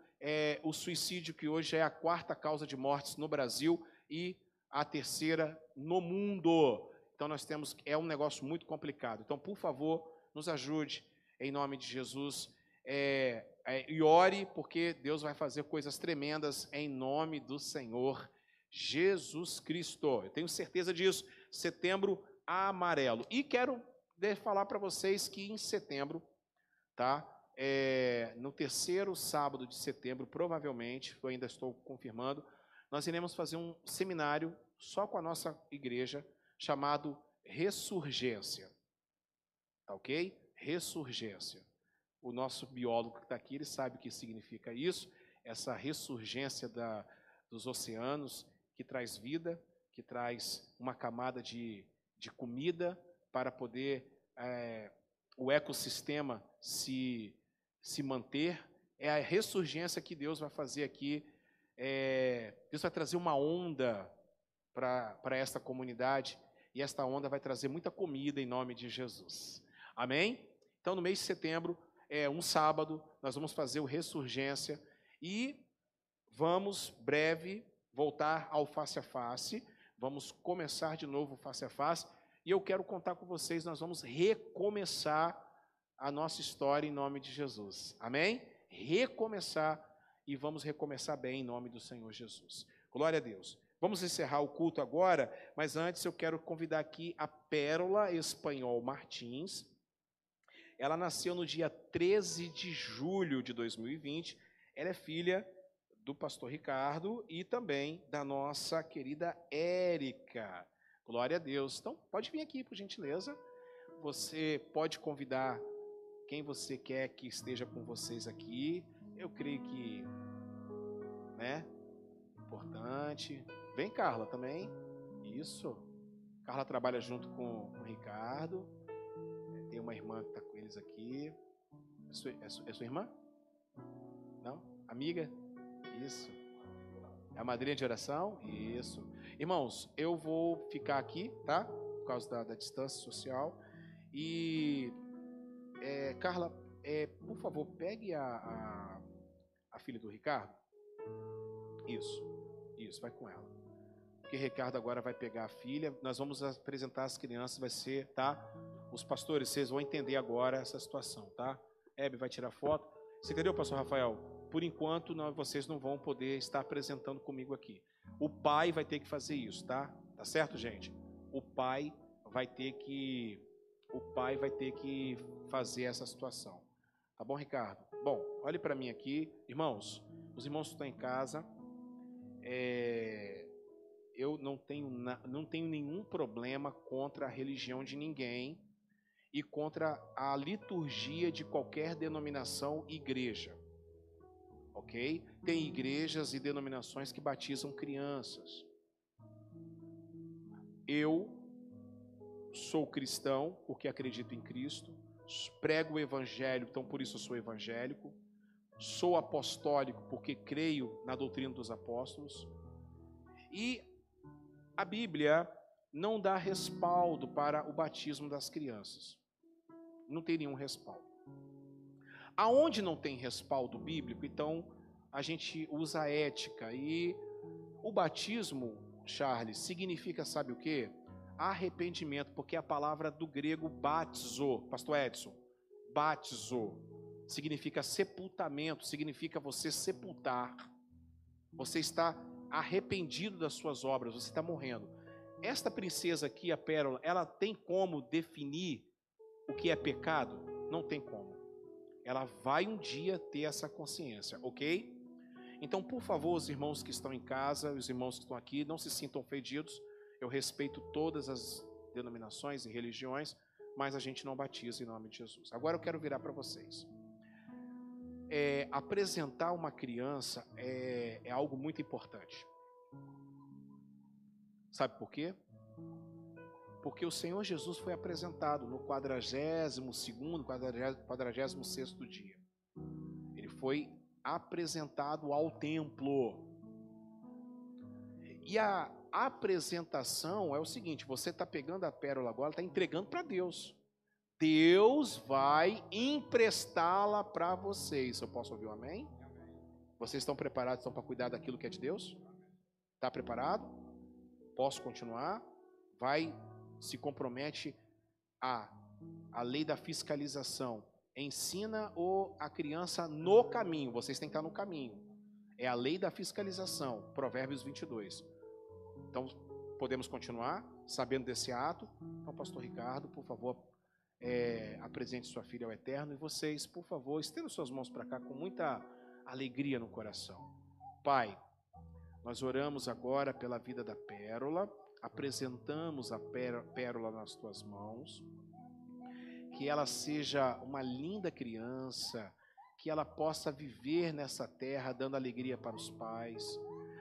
o suicídio, que hoje é a quarta causa de mortes no Brasil e a terceira no mundo. Então nós temos, é um negócio muito complicado. Então, por favor, nos ajude em nome de Jesus. É, é, e ore, porque Deus vai fazer coisas tremendas em nome do Senhor Jesus Cristo. Eu tenho certeza disso. Setembro amarelo. E quero falar para vocês que em setembro, tá? é, no terceiro sábado de setembro, provavelmente, eu ainda estou confirmando, nós iremos fazer um seminário só com a nossa igreja, chamado Ressurgência. Tá ok? Ressurgência. o nosso biólogo que está aqui, ele sabe o que significa isso, essa ressurgência da, dos oceanos, que traz vida, que traz uma camada de, de comida para poder é, o ecossistema se, se manter. É a ressurgência que Deus vai fazer aqui. É, Deus vai trazer uma onda para esta comunidade e esta onda vai trazer muita comida em nome de Jesus. Amém? Então, no mês de setembro, é um sábado, nós vamos fazer o Ressurgência e vamos, breve, voltar ao face a face. Vamos começar de novo o face a face. E eu quero contar com vocês, nós vamos recomeçar a nossa história em nome de Jesus. Amém? Recomeçar e vamos recomeçar bem em nome do Senhor Jesus. Glória a Deus. Vamos encerrar o culto agora, mas antes eu quero convidar aqui a Pérola Espanhol Martins. Ela nasceu no dia 13 de julho de 2020. Ela é filha do pastor Ricardo e também da nossa querida Érica. Glória a Deus. Então, pode vir aqui, por gentileza. Você pode convidar quem você quer que esteja com vocês aqui. Eu creio que, né? Importante. Vem, Carla, também. Isso. Carla trabalha junto com, o Ricardo. Tem uma irmã que está com eles aqui. É sua, é, sua, é sua, irmã? Não? Amiga? Isso. É a madrinha de oração? Isso. Irmãos, eu vou ficar aqui, tá? Por causa da, da distância social. E, é, Carla, é, por favor, pegue a, a, a filha do Ricardo. Isso. Isso, vai com ela porque Ricardo agora vai pegar a filha. Nós vamos apresentar as crianças, vai ser, tá? Os pastores, vocês vão entender agora essa situação, tá? Hebe vai tirar foto. Você entendeu, pastor Rafael? Por enquanto, não, vocês não vão poder estar apresentando comigo aqui. O pai vai ter que fazer isso, tá? Tá certo, gente? O pai vai ter que o pai vai ter que fazer essa situação. Tá bom, Ricardo? Bom, olhe para mim aqui, irmãos. Os irmãos que estão em casa, é, eu não tenho, não tenho nenhum problema contra a religião de ninguém e contra a liturgia de qualquer denominação igreja. Ok? Tem igrejas e denominações que batizam crianças. Eu sou cristão porque acredito em Cristo, prego o evangelho, então por isso eu sou evangélico. Sou apostólico porque creio na doutrina dos apóstolos. E a Bíblia não dá respaldo para o batismo das crianças. Não tem nenhum respaldo. Aonde não tem respaldo bíblico, então a gente usa a ética. E o batismo, Charles, significa, sabe o que? Arrependimento, porque a palavra do grego batizo, pastor Edson, batizo, significa sepultamento, significa você sepultar. Você está arrependido das suas obras, você está morrendo. Esta princesa aqui, a pérola, ela tem como definir o que é pecado? Não tem como. Ela vai um dia ter essa consciência, ok? Então, por favor, os irmãos que estão em casa, os irmãos que estão aqui, não se sintam ofendidos. Eu respeito todas as denominações e religiões, mas a gente não batiza em nome de Jesus. Agora eu quero virar para vocês é, apresentar uma criança é, é algo muito importante. Sabe por quê? Porque o Senhor Jesus foi apresentado no 42º, 46º dia. Ele foi apresentado ao templo. E a apresentação é o seguinte: você está pegando a pérola agora, está entregando para Deus. Deus vai emprestá-la para vocês. Eu posso ouvir um amém? Vocês estão preparados para cuidar daquilo que é de Deus? Está preparado? Posso continuar? Vai, se compromete a a lei da fiscalização. Ensina o, a criança no caminho. Vocês têm que estar no caminho. É a lei da fiscalização. Provérbios 22. Então, podemos continuar sabendo desse ato. Então, pastor Ricardo, por favor, é, apresente sua filha ao Eterno. E vocês, por favor, estendam suas mãos para cá com muita alegria no coração. Pai, nós oramos agora pela vida da pérola, apresentamos a pérola nas tuas mãos. que ela seja uma linda criança, que ela possa viver nessa terra dando alegria para os pais.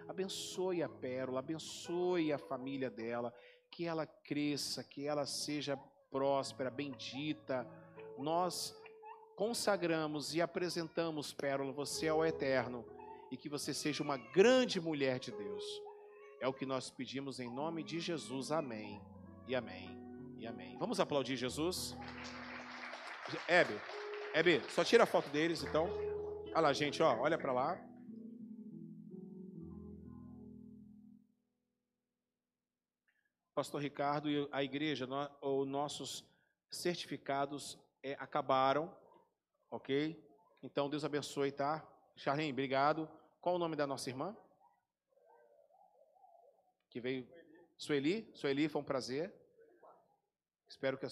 Abençoe a Pérola, abençoe a família dela, que ela cresça, que ela seja próspera, bendita. Nós consagramos e apresentamos, Pérola, você ao eterno e que você seja uma grande mulher de Deus. É o que nós pedimos em nome de Jesus. Amém. E amém. E amém. Vamos aplaudir Jesus? Hebe, Hebe, só tira a foto deles então. Olha lá, gente, ó, olha para lá. Pastor Ricardo e a igreja, os nossos certificados é, acabaram, ok? Então Deus abençoe, tá? Charlene, obrigado. Qual o nome da nossa irmã? Que veio. Sueli? Sueli, foi um prazer. Espero que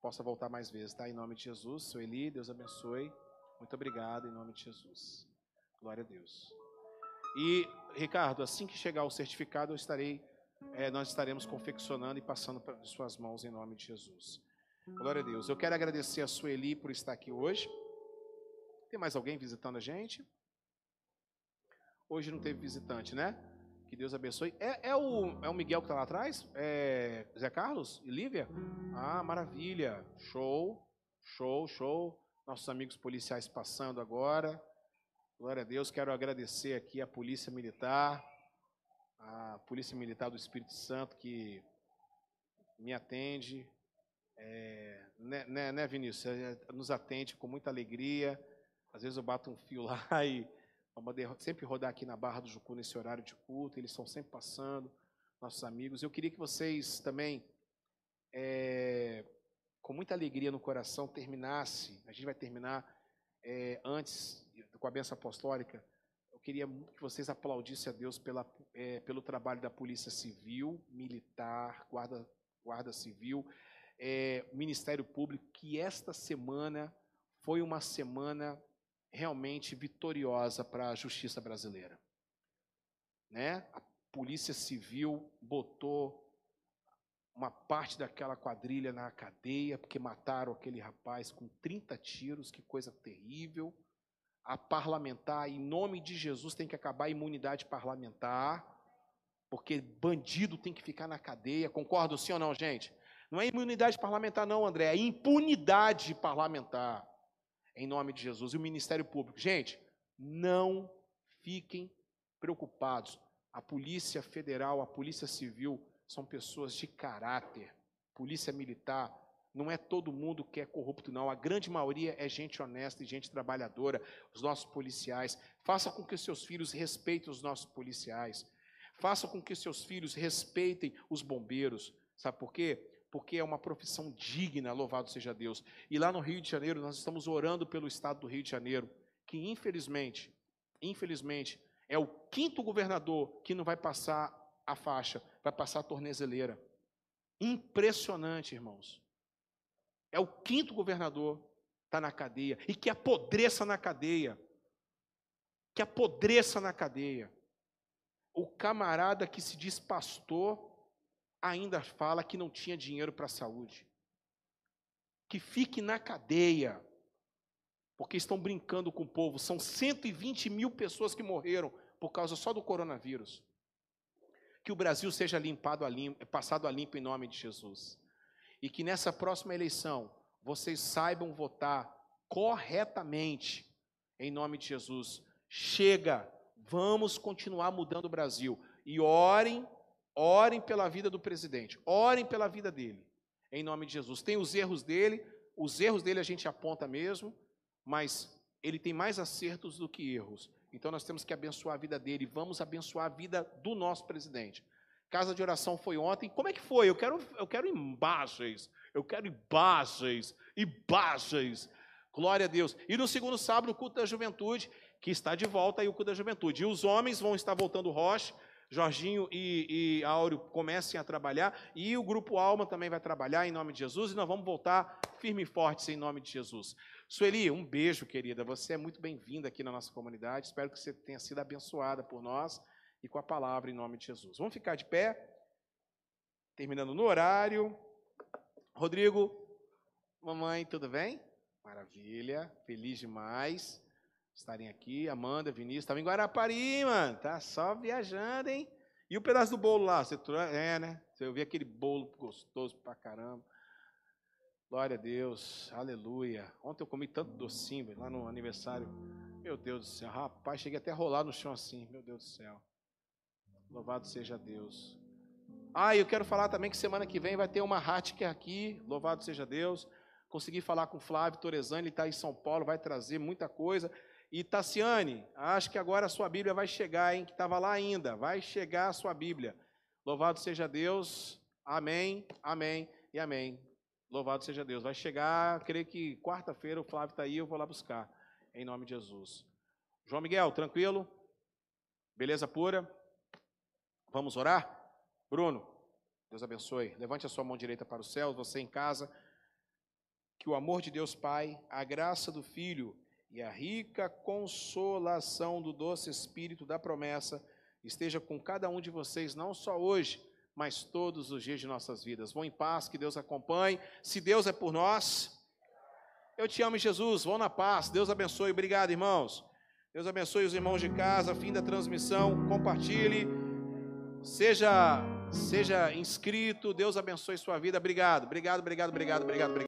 possa voltar mais vezes, tá? Em nome de Jesus. Sueli, Deus abençoe. Muito obrigado, em nome de Jesus. Glória a Deus. E, Ricardo, assim que chegar o certificado, eu estarei, é, nós estaremos confeccionando e passando para suas mãos em nome de Jesus. Glória a Deus. Eu quero agradecer a Sueli por estar aqui hoje. Tem mais alguém visitando a gente? Hoje não teve visitante, né? Que Deus abençoe. É, é, o, é o Miguel que está lá atrás? É Zé Carlos e Lívia? Ah, maravilha. Show, show, show. Nossos amigos policiais passando agora. Glória a Deus. Quero agradecer aqui a Polícia Militar, a Polícia Militar do Espírito Santo que me atende. É, né, né, né Vinícius? É, nos atende com muita alegria. Às vezes eu bato um fio (laughs) lá e Vamos sempre rodar aqui na Barra do Jucu nesse horário de culto, eles estão sempre passando, nossos amigos. Eu queria que vocês também, é, com muita alegria no coração, terminasse, a gente vai terminar é, antes, com a benção apostólica, queria que vocês aplaudissem a Deus pela, é, pelo trabalho da Polícia Civil, Militar, Guarda, Guarda Civil, é, Ministério Público, que esta semana foi uma semana realmente vitoriosa para a justiça brasileira. Né? A Polícia Civil botou uma parte daquela quadrilha na cadeia, porque mataram aquele rapaz com 30 tiros, que coisa terrível. A parlamentar, em nome de Jesus, tem que acabar a imunidade parlamentar, porque bandido tem que ficar na cadeia. Concordo sim ou não, gente? Não é imunidade parlamentar, não, André, é impunidade parlamentar em nome de Jesus. E o Ministério Público. Gente, não fiquem preocupados. A Polícia Federal, a Polícia Civil são pessoas de caráter. Polícia Militar, não é todo mundo que é corrupto, não. A grande maioria é gente honesta e gente trabalhadora. Os nossos policiais. Faça com que seus filhos respeitem os nossos policiais. Faça com que seus filhos respeitem os bombeiros. Sabe por quê? porque é uma profissão digna, louvado seja Deus. E lá no Rio de Janeiro, nós estamos orando pelo estado do Rio de Janeiro, que infelizmente, infelizmente, é o quinto governador que não vai passar a faixa, vai passar a tornezeleira. Impressionante, irmãos. É o quinto governador está na cadeia e que apodreça na cadeia. Que apodreça na cadeia. O camarada que se diz pastor ainda fala que não tinha dinheiro para a saúde. Que fique na cadeia, porque estão brincando com o povo. São 120 mil pessoas que morreram por causa só do coronavírus. Que o Brasil seja limpado a limpo, passado a limpo em nome de Jesus. E que nessa próxima eleição vocês saibam votar corretamente em nome de Jesus. Chega, vamos continuar mudando o Brasil. E orem Orem pela vida do presidente, orem pela vida dele, em nome de Jesus. Tem os erros dele, os erros dele a gente aponta mesmo, mas ele tem mais acertos do que erros. Então nós temos que abençoar a vida dele, vamos abençoar a vida do nosso presidente. Casa de oração foi ontem. Como é que foi? Eu quero, eu quero imagens. Eu quero imagens, imagens. Glória a Deus. E no segundo sábado, o culto da juventude, que está de volta aí o culto da juventude. E os homens vão estar voltando rocha, Jorginho e, e Áureo comecem a trabalhar e o Grupo Alma também vai trabalhar em nome de Jesus e nós vamos voltar firme e fortes em nome de Jesus. Sueli, um beijo, querida. Você é muito bem-vinda aqui na nossa comunidade. Espero que você tenha sido abençoada por nós e com a palavra em nome de Jesus. Vamos ficar de pé, terminando no horário. Rodrigo, Mamãe, tudo bem? Maravilha, feliz demais estarem aqui. Amanda, Vinícius, estava em Guarapari, mano. Tá só viajando, hein? E o pedaço do bolo lá? Você é, né? Você viu aquele bolo gostoso pra caramba. Glória a Deus, aleluia. Ontem eu comi tanto docinho lá no aniversário. Meu Deus do céu, rapaz, cheguei até a rolar no chão assim. Meu Deus do céu. Louvado seja Deus. Ah, eu quero falar também que semana que vem vai ter uma Hatker aqui. Louvado seja Deus. Consegui falar com o Flávio Torezani, ele está em São Paulo, vai trazer muita coisa. E Tassiane, acho que agora a sua Bíblia vai chegar, hein? Que estava lá ainda. Vai chegar a sua Bíblia. Louvado seja Deus. Amém, amém e amém. Louvado seja Deus. Vai chegar, creio que quarta-feira o Flávio está aí, eu vou lá buscar. Em nome de Jesus. João Miguel, tranquilo? Beleza pura? Vamos orar? Bruno, Deus abençoe. Levante a sua mão direita para os céus, você em casa. Que o amor de Deus Pai, a graça do Filho e a rica consolação do doce Espírito da promessa esteja com cada um de vocês, não só hoje, mas todos os dias de nossas vidas. Vão em paz, que Deus acompanhe. Se Deus é por nós, eu te amo, Jesus. Vão na paz. Deus abençoe. Obrigado, irmãos. Deus abençoe os irmãos de casa. Fim da transmissão. Compartilhe. Seja seja inscrito. Deus abençoe sua vida. Obrigado. Obrigado, obrigado, obrigado, obrigado. obrigado.